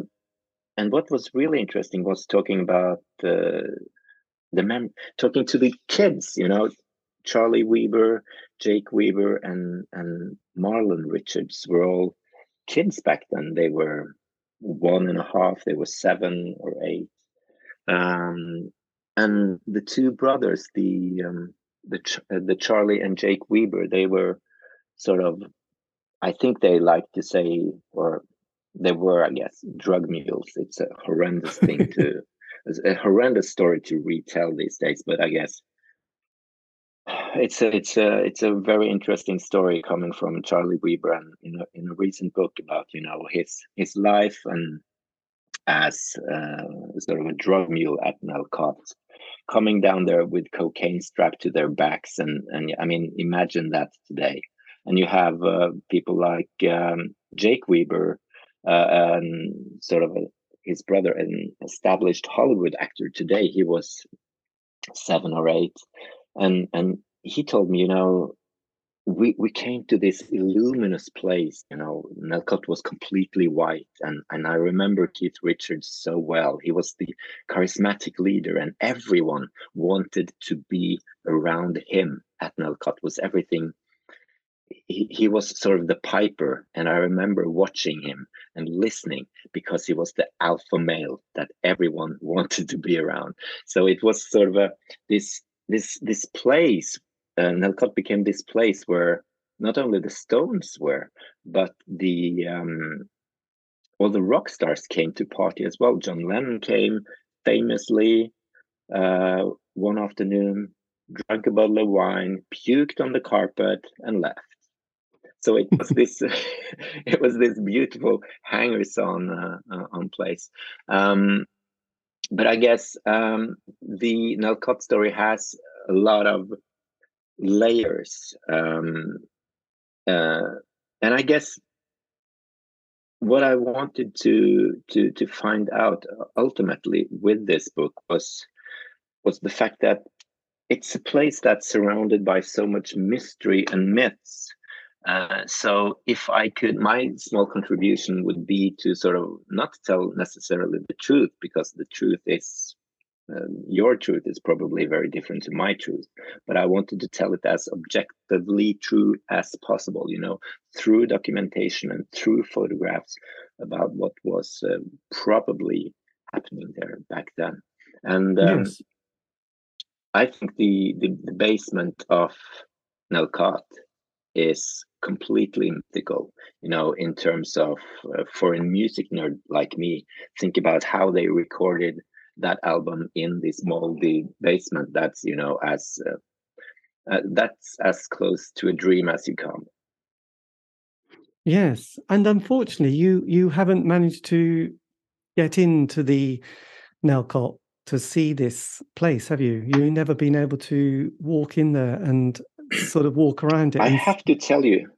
[SPEAKER 3] and what was really interesting was talking about uh, the men talking to the kids you know charlie weber jake weber and and marlon richards were all kids back then. They were one and a half they were seven or eight. Um, and the two brothers the um, the uh, the charlie and jake weber they were sort of i think they like to say or they were i guess drug mules. It's a horrendous thing to a horrendous story to retell these days, but I guess it's a it's a it's a very interesting story coming from Charlie Weber and in a, in a recent book about you know his his life and as uh, sort of a drug mule at Nellcote, coming down there with cocaine strapped to their backs. And and I mean imagine that today. And you have uh, people like um, Jake Weber, uh, sort of a, his brother, an established Hollywood actor. Today. He was seven or eight, and and he told me, you know, we we came to this luminous place you know Nellcote was completely white. And and i remember keith richards so well. He was the charismatic leader and everyone wanted to be around him at Nellcote was everything he, he was sort of the piper and i remember watching him and listening because he was the alpha male that everyone wanted to be around so it was sort of a this this this place uh, Nellcote became this place where not only the Stones were, but the um, all the rock stars came to party as well. John Lennon came famously uh, one afternoon, drank a bottle of wine, puked on the carpet, and left. So it was this, it was this beautiful hangers-on uh, uh, on place. Um, but I guess um, the Nellcote story has a lot of layers um, uh, and i guess what i wanted to to to find out ultimately with this book was was the fact that it's a place that's surrounded by so much mystery and myths uh, so if i could my small contribution would be to sort of not tell necessarily the truth because the truth is um, your truth is probably very different to my truth but i wanted to tell it as objectively true as possible you know through documentation and through photographs about what was uh, probably happening there back then and um, yes. i think the, the, the basement of Nellcote is completely mythical you know in terms of uh, for a music nerd like me think about how they recorded that album in this moldy basement that's you know as uh, uh, that's as close to a dream as you come.
[SPEAKER 2] Yes and unfortunately you you haven't managed to get into the Nellcote to see this place have you? You've never been able to walk in there and sort of walk around it
[SPEAKER 3] i have to tell you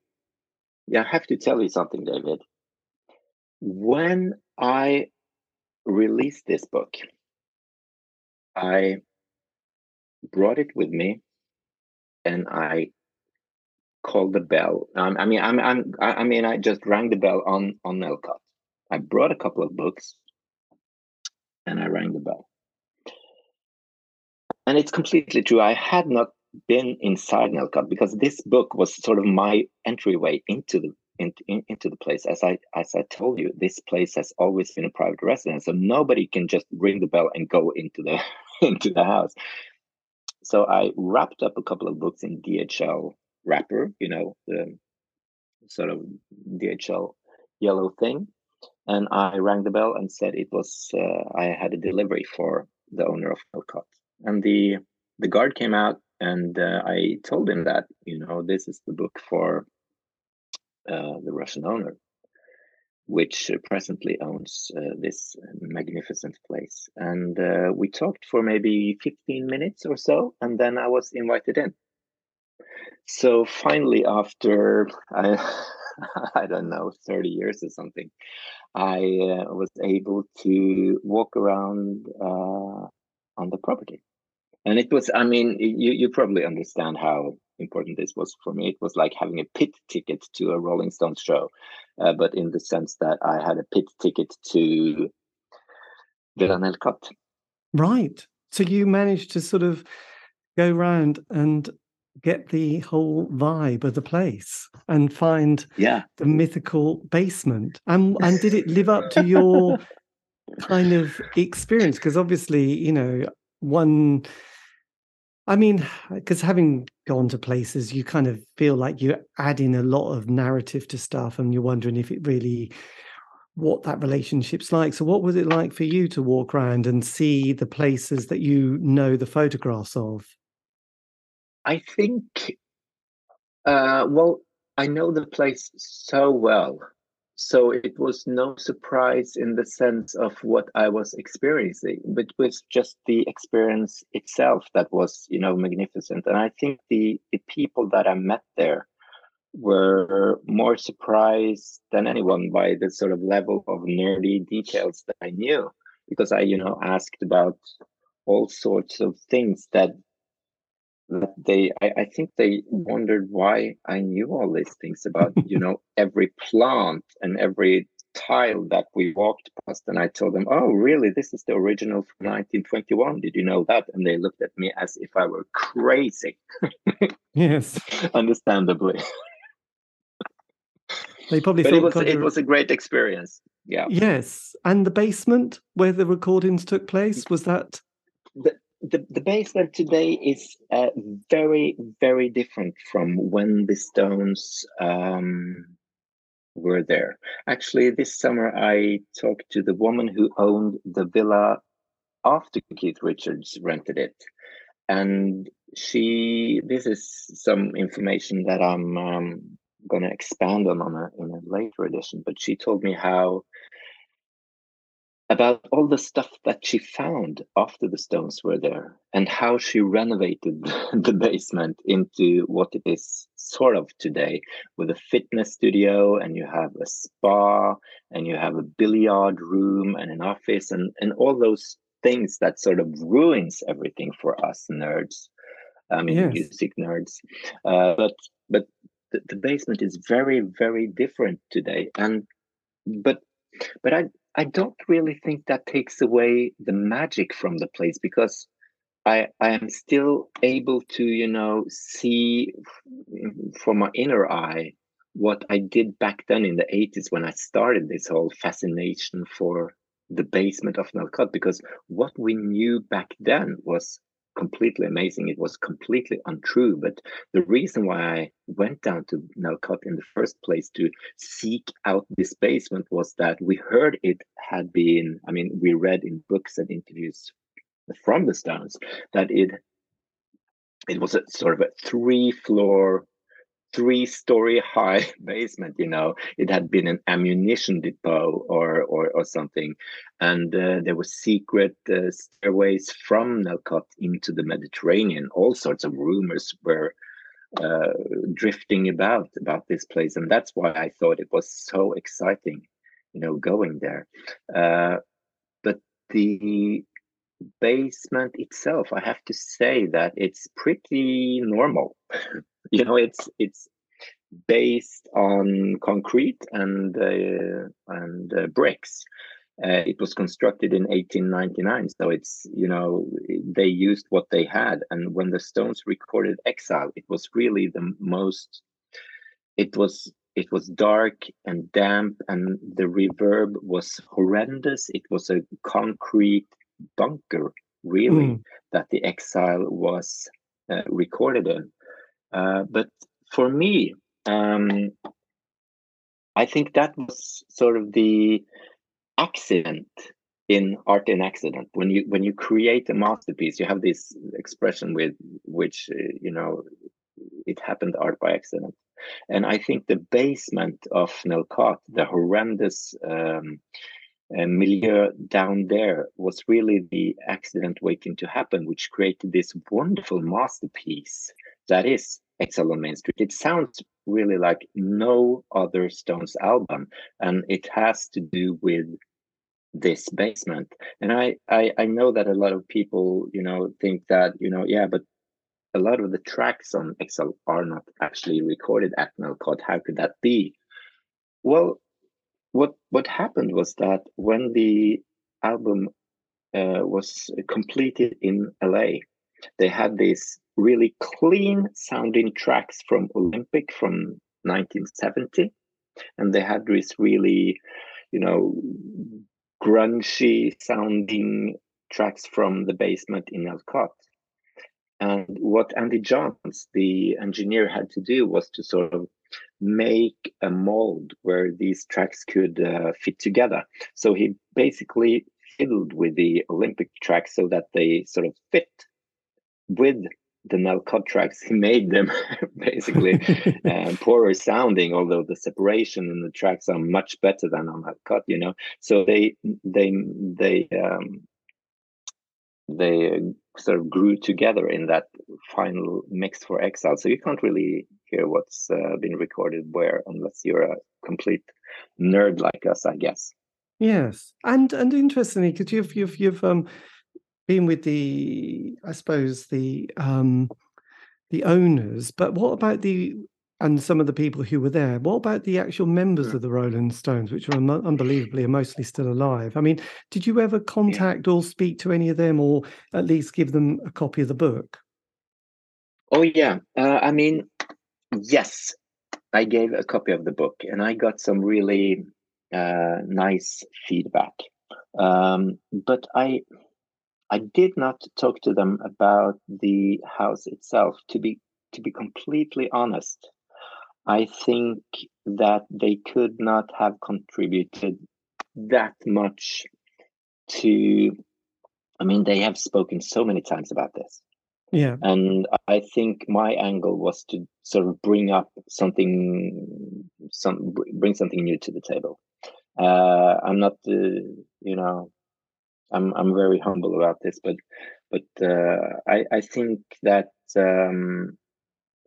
[SPEAKER 3] yeah i have to tell you something david when i released this book I brought it with me and I called the bell. Um, I mean, I'm, I'm, I mean, I just rang the bell on on Nellcote. I brought a couple of books, and I rang the bell. And it's completely true. I had not been inside Nellcote because this book was sort of my entryway into the in, in, into the place. As I as I told you, this place has always been a private residence, so nobody can just ring the bell and go into the into the house. So I wrapped up a couple of books in DHL wrapper, you know, the sort of DHL yellow thing, and I rang the bell and said it was uh, I had a delivery for the owner of Nellcote, and the the guard came out and uh, I told him that you know this is the book for uh, the Russian owner, which presently owns uh, this magnificent place. And uh, we talked for maybe 15 minutes or so, and then I was invited in. So finally, after I, I don't know, 30 years or something, I uh, was able to walk around uh, on the property. And it was, I mean, you, you probably understand how important this was for me. It was like having a pit ticket to a Rolling Stones show, uh, but in the sense that I had a pit ticket to Villa Nellcote.
[SPEAKER 2] Right. So you managed to sort of go around and get the whole vibe of the place and find
[SPEAKER 3] yeah
[SPEAKER 2] the mythical basement. And and did it live up to your kind of experience? Because obviously, you know, one I mean, because having gone to places, you kind of feel like you're adding a lot of narrative to stuff, and you're wondering if it really what that relationship's like. So, what was it like for you to walk around and see the places that you know the photographs of?
[SPEAKER 3] I think, uh, well, I know the place so well so it was no surprise in the sense of what I was experiencing, but it was just the experience itself that was, you know, magnificent. And I think the the people that I met there were more surprised than anyone by the sort of level of nerdy details that I knew because I, you know, asked about all sorts of things that that they I, I think they mm-hmm. wondered why I knew all these things about, you know, every plant and every tile that we walked past and I told them, "Oh, really? This is the original from 1921. Did you know that?" And they looked at me as if I were crazy.
[SPEAKER 2] yes,
[SPEAKER 3] understandably.
[SPEAKER 2] They probably
[SPEAKER 3] but
[SPEAKER 2] thought
[SPEAKER 3] it was it was a great experience. Yeah.
[SPEAKER 2] Yes, and the basement where the recordings took place was that.
[SPEAKER 3] The, the, the basement today is uh, very very different from when the Stones um, were there. Actually, this summer I talked to the woman who owned the villa after Keith Richards rented it, and she. This is some information that I'm um, going to expand on on a, in a later edition. But she told me how about all the stuff that she found after the stones were there and how she renovated the basement into what it is sort of today with a fitness studio and you have a spa and you have a billiard room and an office and, and all those things that sort of ruins everything for us nerds i mean yes. music nerds uh, but but the, the basement is very very different today and but but i i don't really think that takes away the magic from the place because i i am still able to you know see from my inner eye what i did back then in the 80s when i started this whole fascination for the basement of Nellcote because what we knew back then was completely amazing. It was completely untrue. But the reason why I went down to Nellcote in the first place to seek out this basement was that we heard it had been, I mean, we read in books and interviews from the Stones that it it was a sort of a three floor three story high basement you know? It had been an ammunition depot or or, or something. And uh, there were secret uh, stairways from Nellcote into the Mediterranean. All sorts of rumors were uh, drifting about about this place. And that's why I thought it was so exciting you know going there. Uh, but the basement itself i have to say that it's pretty normal you know it's it's based on concrete and uh, and uh, bricks. Uh, it was constructed in 1899 so it's you know they used what they had and when the stones recorded exile it was really the most it was it was dark and damp and the reverb was horrendous. It was a concrete bunker really mm. that the exile was uh, recorded in uh, but for me um, i think that was sort of the accident in art in accident. When you when you create a masterpiece you have this expression with which uh, you know it happened art by accident. And i think the basement of Nellcote, the horrendous um, uh, milieu down there was really the accident waiting to happen, which created this wonderful masterpiece that is Exile on Main Street. It sounds really like no other Stones album, and it has to do with this basement. And I, I, I know that a lot of people, you know, think that, you know, yeah, but a lot of the tracks on Exile are not actually recorded at Nellcote. How could that be? Well, what what happened was that when the album uh, was completed in LA, they had these really clean sounding tracks from Olympic from 1970, and they had this really, you know, grungy sounding tracks from the basement in Nellcote. And what Andy Johns, the engineer, had to do was to sort of make a mold where these tracks could uh, fit together. So he basically fiddled with the Olympic tracks so that they sort of fit with the Nellcote tracks. He made them basically uh, poorer sounding, although the separation in the tracks are much better than on Nellcote. You know, so they they they um, they sort of grew together in that final mix for Exile. So you can't really hear what's uh, been recorded where, unless you're a complete nerd like us, I guess.
[SPEAKER 2] Yes, and and interestingly, because you've you've you've um been with the, I suppose the um the owners, but what about the and some of the people who were there. What about the actual members yeah. of the Rolling Stones, which are unbelievably are mostly still alive? I mean, did you ever contact yeah. or speak to any of them, or at least give them a copy of the book?
[SPEAKER 3] Oh yeah, uh, I mean, yes, I gave a copy of the book, and I got some really uh, nice feedback. Um, but I, I did not talk to them about the house itself. To be to be completely honest, I think that they could not have contributed that much to. I mean, they have spoken so many times about this.
[SPEAKER 2] Yeah.
[SPEAKER 3] And I think my angle was to sort of bring up something, some bring something new to the table. Uh, I'm not, uh, you know, I'm I'm very humble about this, but but uh, I I think that um,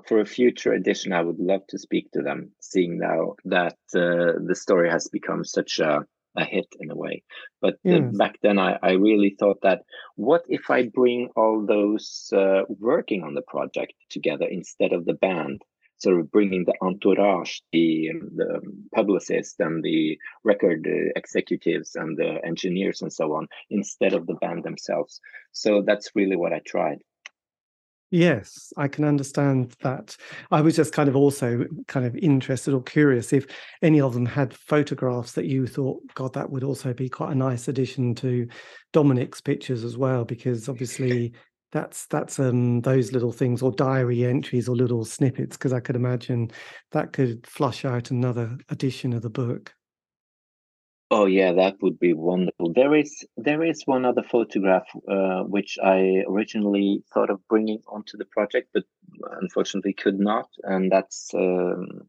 [SPEAKER 3] for a future edition, I would love to speak to them, seeing now that uh, the story has become such a, a hit in a way. But uh, back then, I, I really thought that what if I bring all those uh, working on the project together instead of the band? Sort of bringing the entourage, the, the publicist and the record uh, executives and the engineers and so on, instead of the band themselves. So that's really what I tried.
[SPEAKER 2] Yes, I can understand that. I was just kind of also kind of interested or curious if any of them had photographs that you thought, God, that would also be quite a nice addition to Dominique's pictures as well, because obviously that's that's um those little things or diary entries or little snippets, because I could imagine that could flush out another edition of the book.
[SPEAKER 3] Oh yeah, that would be wonderful. There is there is one other photograph uh, which I originally thought of bringing onto the project, but unfortunately could not, and that's um,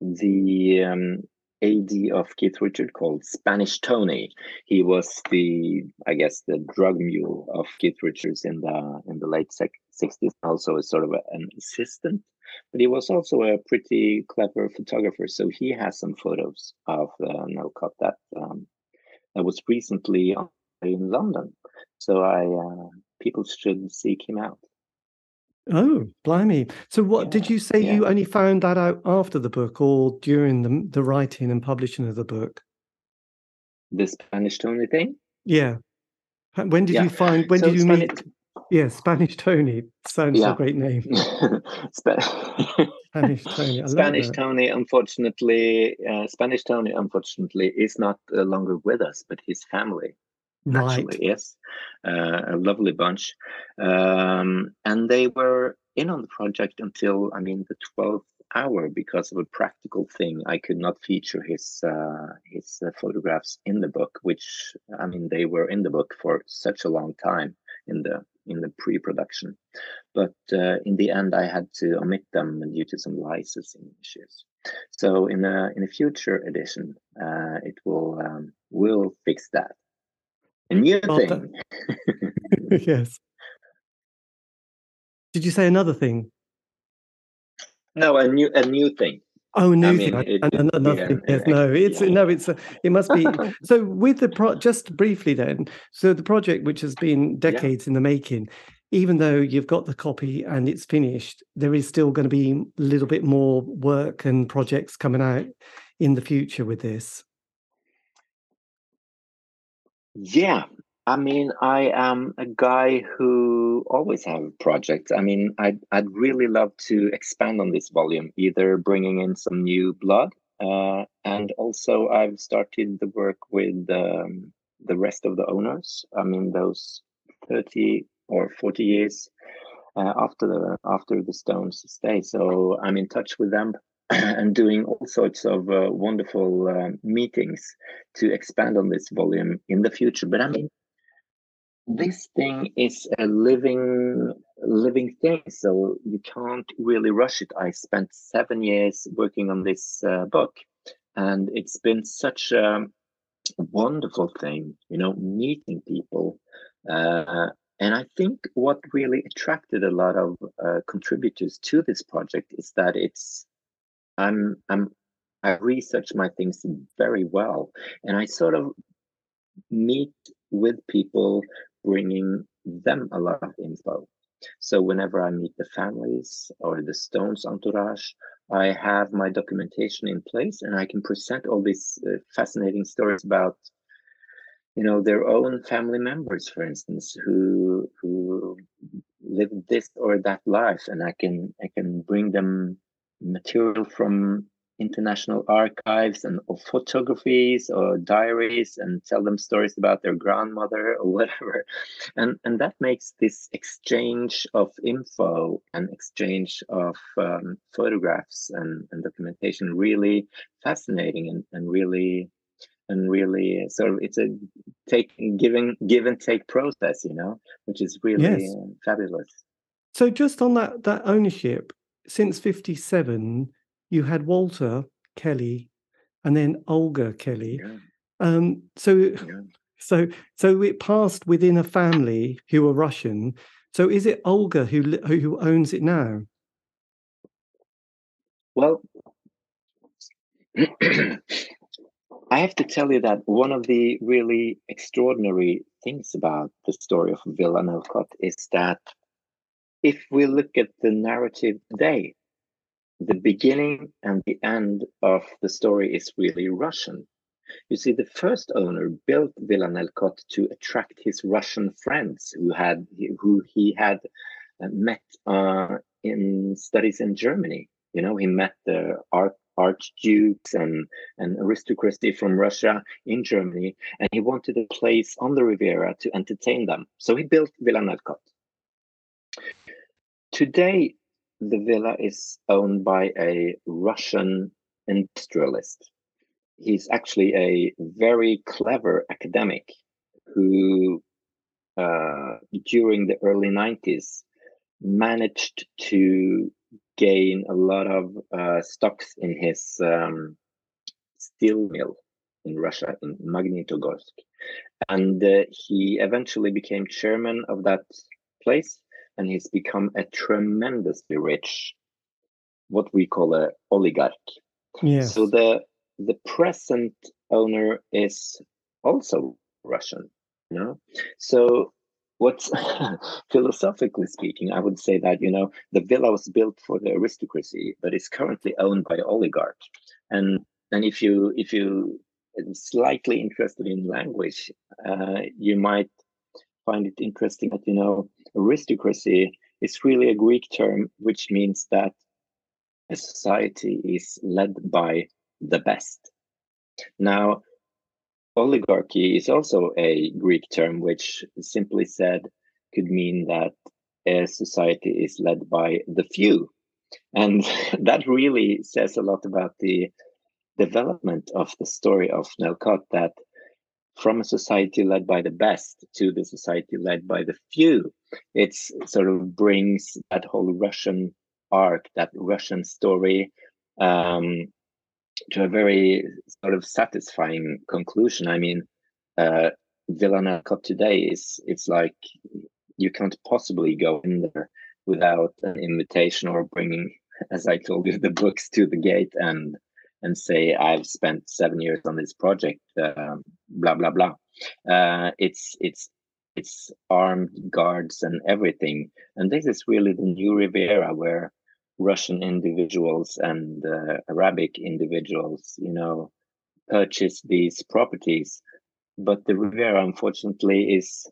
[SPEAKER 3] the um, AD of Keith Richard called Spanish Tony. He was the, I guess, the drug mule of Keith Richards in the in the late sixties. Also, a sort of a, an assistant but he was also a pretty clever photographer. So he has some photos of uh, Nellcote that um, that was recently in London. So I uh, people should seek him out.
[SPEAKER 2] Oh, blimey! So, what yeah, did you say? Yeah. You only found that out after the book, or during the the writing and publishing of the book?
[SPEAKER 3] The Spanish Tony thing.
[SPEAKER 2] Yeah. When did yeah. you find? When so did you Spanish, meet? Yeah, Spanish Tony sounds a great name. Spanish Tony.
[SPEAKER 3] Spanish Tony, unfortunately, uh, Spanish Tony, unfortunately, is not uh, longer with us, but his family
[SPEAKER 2] right.
[SPEAKER 3] actually is. Uh, a lovely bunch, um, and they were in on the project until I mean the twelfth hour because of a practical thing. I could not feature his uh, his uh, photographs in the book, which I mean they were in the book for such a long time in the in the pre-production. But uh, in the end, I had to omit them due to some licensing issues. So in a in a future edition, uh, it will um, will fix that. A new thing.
[SPEAKER 2] That... yes. Did you say another thing?
[SPEAKER 3] No, a new a new thing.
[SPEAKER 2] Oh, new I mean, thing. It, nothing. Yeah, yes, no, it's yeah. no, it's a, it must be. so with the pro, just briefly then. So the project, which has been decades yeah. in the making, even though you've got the copy and it's finished, there is still going to be a little bit more work and projects coming out in the future with this.
[SPEAKER 3] Yeah, I mean, I am a guy who always have projects. I mean, I'd I'd really love to expand on this volume, either bringing in some new blood, uh, and also I've started the work with um, the rest of the owners. I mean, those thirty or forty years uh, after the after the Stones stay. So I'm in touch with them and doing all sorts of uh, wonderful uh, meetings to expand on this volume in the future. But I mean, this thing is a living living thing so you can't really rush it i spent seven years working on this uh, book and it's been such a wonderful thing you know meeting people uh, and I think what really attracted a lot of uh, contributors to this project is that it's I'm I'm I research my things very well, and I sort of meet with people bringing them a lot of info. So whenever I meet the families or the Stones entourage, I have my documentation in place, and I can present all these uh, fascinating stories about you know their own family members for instance who who live this or that life and i can i can bring them material from international archives and of photographies or diaries and tell them stories about their grandmother or whatever and and that makes this exchange of info and exchange of um, photographs and, and documentation really fascinating and, and really and really sort of it's a take giving give and take process you know which is really yes. fabulous
[SPEAKER 2] so just on that that ownership since 57 you had walter kelly and then olga kelly yeah. um so yeah. so so it passed within a family who were russian so is it olga who who owns it now
[SPEAKER 3] well I have to tell you that one of the really extraordinary things about the story of Villa Nellcote is that if we look at the narrative today, the beginning and the end of the story is really Russian. You see, the first owner built Villa Nellcote to attract his Russian friends who had who he had uh, met uh, in studies in Germany. You know, he met the art archdukes and, and aristocracy from Russia in Germany, and he wanted a place on the Riviera to entertain them. So he built Villa Nellcote. Today, the villa is owned by a Russian industrialist. He's actually a very clever academic who, uh, during the early 90s, managed to gain a lot of uh, stocks in his um, steel mill in Russia, in Magnitogorsk. And uh, he eventually became chairman of that place, and he's become a tremendously rich, what we call a oligarch.
[SPEAKER 2] Yes.
[SPEAKER 3] So the the present owner is also Russian, you know. So what's philosophically speaking, I would say that you know the villa was built for the aristocracy, but it's currently owned by oligarchs. And and if you if you slightly interested in language, uh, you might find it interesting that you know aristocracy is really a Greek term, which means that a society is led by the best. Now, oligarchy is also a Greek term, which simply said could mean that a society is led by the few. And that really says a lot about the development of the story of Nellcote that from a society led by the best to the society led by the few, it sort of brings that whole Russian arc, that Russian story, um, to a very sort of satisfying conclusion. I mean, uh, Villa Cup today is it's like you can't possibly go in there without an invitation or bringing, as I told you, the books to the gate and and say I've spent seven years on this project, um, blah blah blah. Uh, it's it's it's armed guards and everything, and this is really the new Riviera where Russian individuals and uh, Arabic individuals, you know, purchase these properties. But the Riviera, unfortunately, is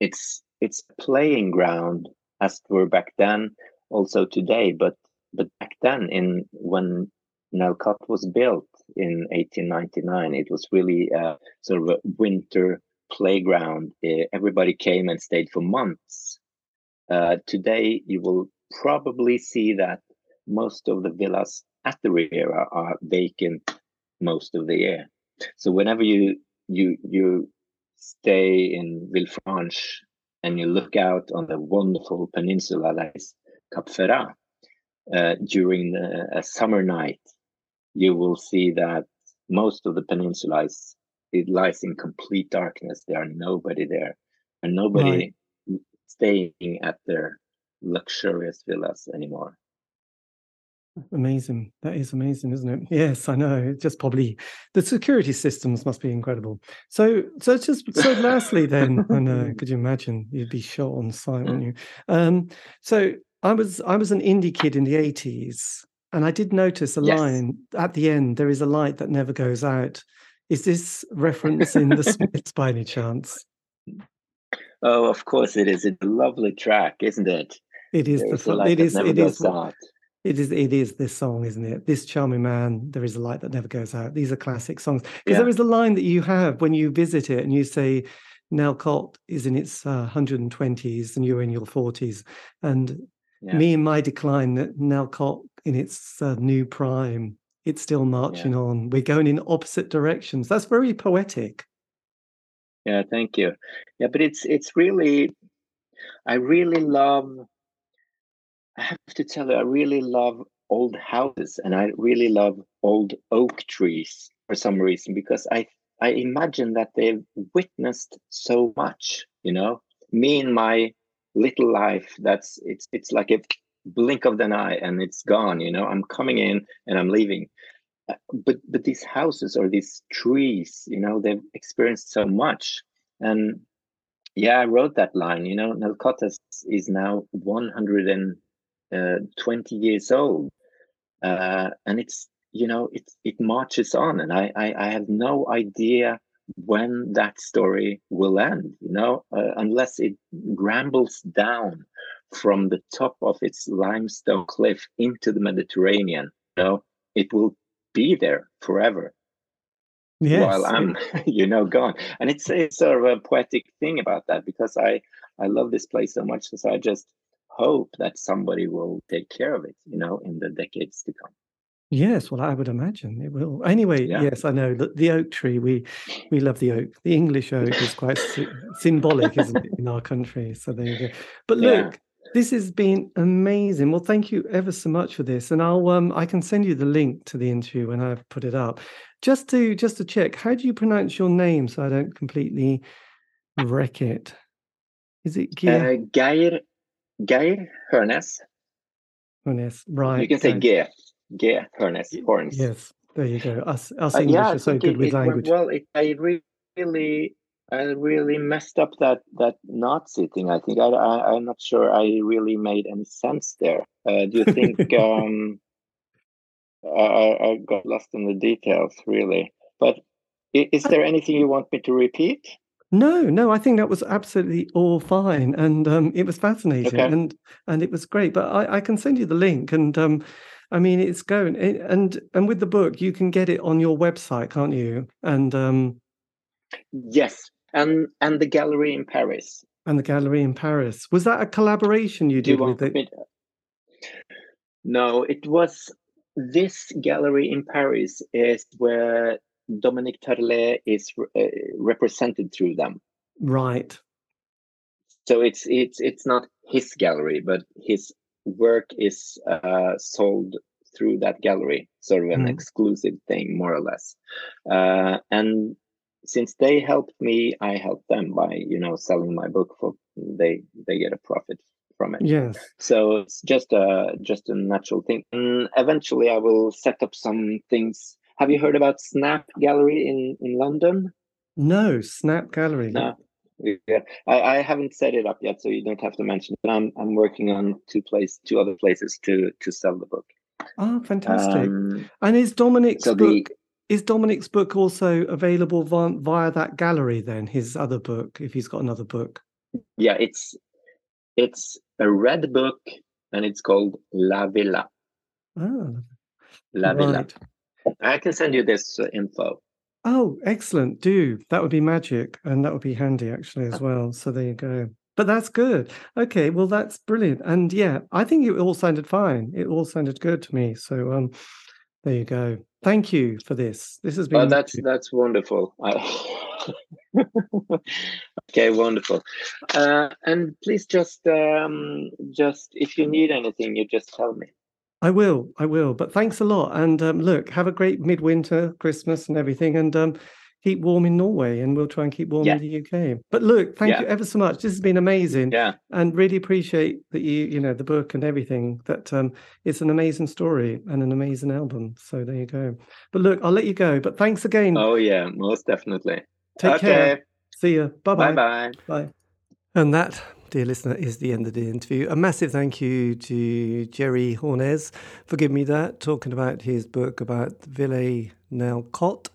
[SPEAKER 3] it's it's playing ground as it were back then, also today. But but back then, in when Nellcote was built in 1899, it was really a sort of a winter playground. Uh, everybody came and stayed for months. Uh, today, you will probably see that most of the villas at the Riviera are vacant most of the year. So whenever you you you stay in Villefranche and you look out on the wonderful peninsula that is Cap Ferrat uh, during the, a summer night, you will see that most of the peninsula is it lies in complete darkness. There are nobody there, and nobody right. staying at their luxurious villas anymore.
[SPEAKER 2] Amazing. That is amazing, isn't it? Yes, I know. It's just probably the security systems must be incredible. So, so just so lastly, then, I know. Could you imagine? You'd be shot on sight, wouldn't you? Um, so, I was I was an indie kid in the eighties, and I did notice a yes. line at the end. There is a light that never goes out. Is this reference in the Smiths by any chance?
[SPEAKER 3] Oh, of course it is. It's a lovely track, isn't it?
[SPEAKER 2] It is There's the it is it is out. it is it is this song, isn't it? This charming man, there is a light that never goes out. These are classic songs because yeah. there is a line that you have when you visit it and you say Nellcote is in its uh, 120s and you're in your 40s, and yeah. me in my decline, that Nellcote in its uh, new prime, it's still marching yeah. on. We're going in opposite directions. That's very poetic.
[SPEAKER 3] Yeah, thank you. Yeah, but it's it's really, I really love. I have to tell you, I really love old houses, and I really love old oak trees for some reason because I I imagine that they've witnessed so much. You know, me in my little life, that's it's it's like a blink of an eye and it's gone. You know, I'm coming in and I'm leaving. Uh, but but these houses or these trees, you know, they've experienced so much. And yeah, I wrote that line. You know, Nelcotas is now 120 uh, years old, uh, and it's you know it it marches on, and I I, I have no idea when that story will end. You know, uh, unless it rambles down from the top of its limestone cliff into the Mediterranean. You know, it will be there forever yes. while I'm, you know, gone. And it's, it's sort of a poetic thing about that because I, I love this place so much. So I just hope that somebody will take care of it, you know, in the decades to come.
[SPEAKER 2] Yes, well, I would imagine it will. Anyway, yeah. yes, I know that the oak tree. We we love the oak. The English oak is quite symbolic, isn't it, in our country? So there you go. But look. This has been amazing. Well, thank you ever so much for this, and I'll um I can send you the link to the interview when I've put it up. Just to just to check, how do you pronounce your name so I don't completely wreck it? Is it
[SPEAKER 3] Geir? Uh, Geir Geir Hernes.
[SPEAKER 2] Hernes, right?
[SPEAKER 3] You can say Geir Geir Hernes Horns.
[SPEAKER 2] Yes, there you go. Us us uh, English yeah, are so good it, with
[SPEAKER 3] it
[SPEAKER 2] language.
[SPEAKER 3] well, it, I really I really messed up that that Nazi thing. I think I, I am not sure I really made any sense there. Uh, do you think um, I, I got lost in the details really? But is there anything you want me to repeat?
[SPEAKER 2] No, no, I think that was absolutely all fine, and um, it was fascinating, okay. and and it was great. But I, I can send you the link, and um, I mean, it's going, and and with the book, you can get it on your website, can't you? And um,
[SPEAKER 3] yes, and and the gallery in Paris.
[SPEAKER 2] And the gallery in Paris was that a collaboration you did with it?
[SPEAKER 3] No, it was this gallery in Paris is where Dominique Tarlé is uh, represented through them.
[SPEAKER 2] Right.
[SPEAKER 3] So it's it's it's not his gallery, but his work is uh, sold through that gallery, sort of an mm. exclusive thing, more or less. Uh, and since they helped me, I helped them by you know selling my book for they they get a profit from it.
[SPEAKER 2] Yes.
[SPEAKER 3] So it's just a just a natural thing. And eventually, I will set up some things. Have you heard about Snap Gallery in in London?
[SPEAKER 2] No, Snap Gallery.
[SPEAKER 3] No. Yeah, I, I haven't set it up yet, so you don't have to mention it. But I'm I'm working on two place two other places to to sell the book.
[SPEAKER 2] Oh, fantastic! Um, and is Dominique's so book the, is Dominique's book also available via, via that gallery? Then his other book, if he's got another book.
[SPEAKER 3] Yeah, it's it's a red book, and it's called La Villa.
[SPEAKER 2] Oh,
[SPEAKER 3] La Villa. Right. I can send you this uh, info.
[SPEAKER 2] Oh, excellent! Do that would be magic, and that would be handy actually as well. So there you go. But that's good. Okay, well that's brilliant. And yeah, I think it all sounded fine. It all sounded good to me. So um, there you go. Thank you for this. This has oh, been.
[SPEAKER 3] Oh, that's that's wonderful. okay, wonderful. Uh, and please just um, just if you need anything, you just tell me.
[SPEAKER 2] I will. I will. But thanks a lot. And um, look, have a great midwinter, Christmas, and everything. And um, keep warm in Norway, and we'll try and keep warm
[SPEAKER 3] Yeah.
[SPEAKER 2] in the UK. But look, thank
[SPEAKER 3] Yeah.
[SPEAKER 2] you ever so much. This has been amazing,
[SPEAKER 3] Yeah.
[SPEAKER 2] and really appreciate that you, you know, the book and everything. That um, it's an amazing story and an amazing album. So there you go. But look, I'll let you go. But thanks again.
[SPEAKER 3] Oh yeah, most definitely.
[SPEAKER 2] Take
[SPEAKER 3] okay.
[SPEAKER 2] care. See you.
[SPEAKER 3] Bye
[SPEAKER 2] Bye-bye.
[SPEAKER 3] bye.
[SPEAKER 2] Bye. And that, dear listener, is the end of the interview. A massive thank you to Jerry Hornes for giving me that, talking about his book about Villa Nellcote.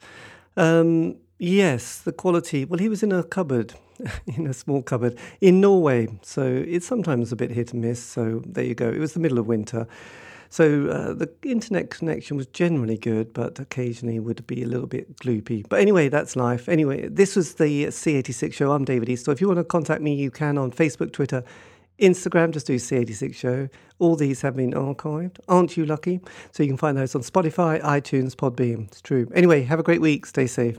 [SPEAKER 2] Um, yes, the quality. Well, he was in a cupboard, in a small cupboard in Norway. So it's sometimes a bit hit and miss. So there you go. It was the middle of winter. So uh, the internet connection was generally good, but occasionally would be a little bit gloopy. But anyway, that's life. Anyway, this was the C86 show. I'm David Eastaugh. So if you want to contact me, you can on Facebook, Twitter, Instagram, just do C86 show. All these have been archived. Aren't you lucky? So you can find those on Spotify, iTunes, Podbean. It's true. Anyway, have a great week. Stay safe.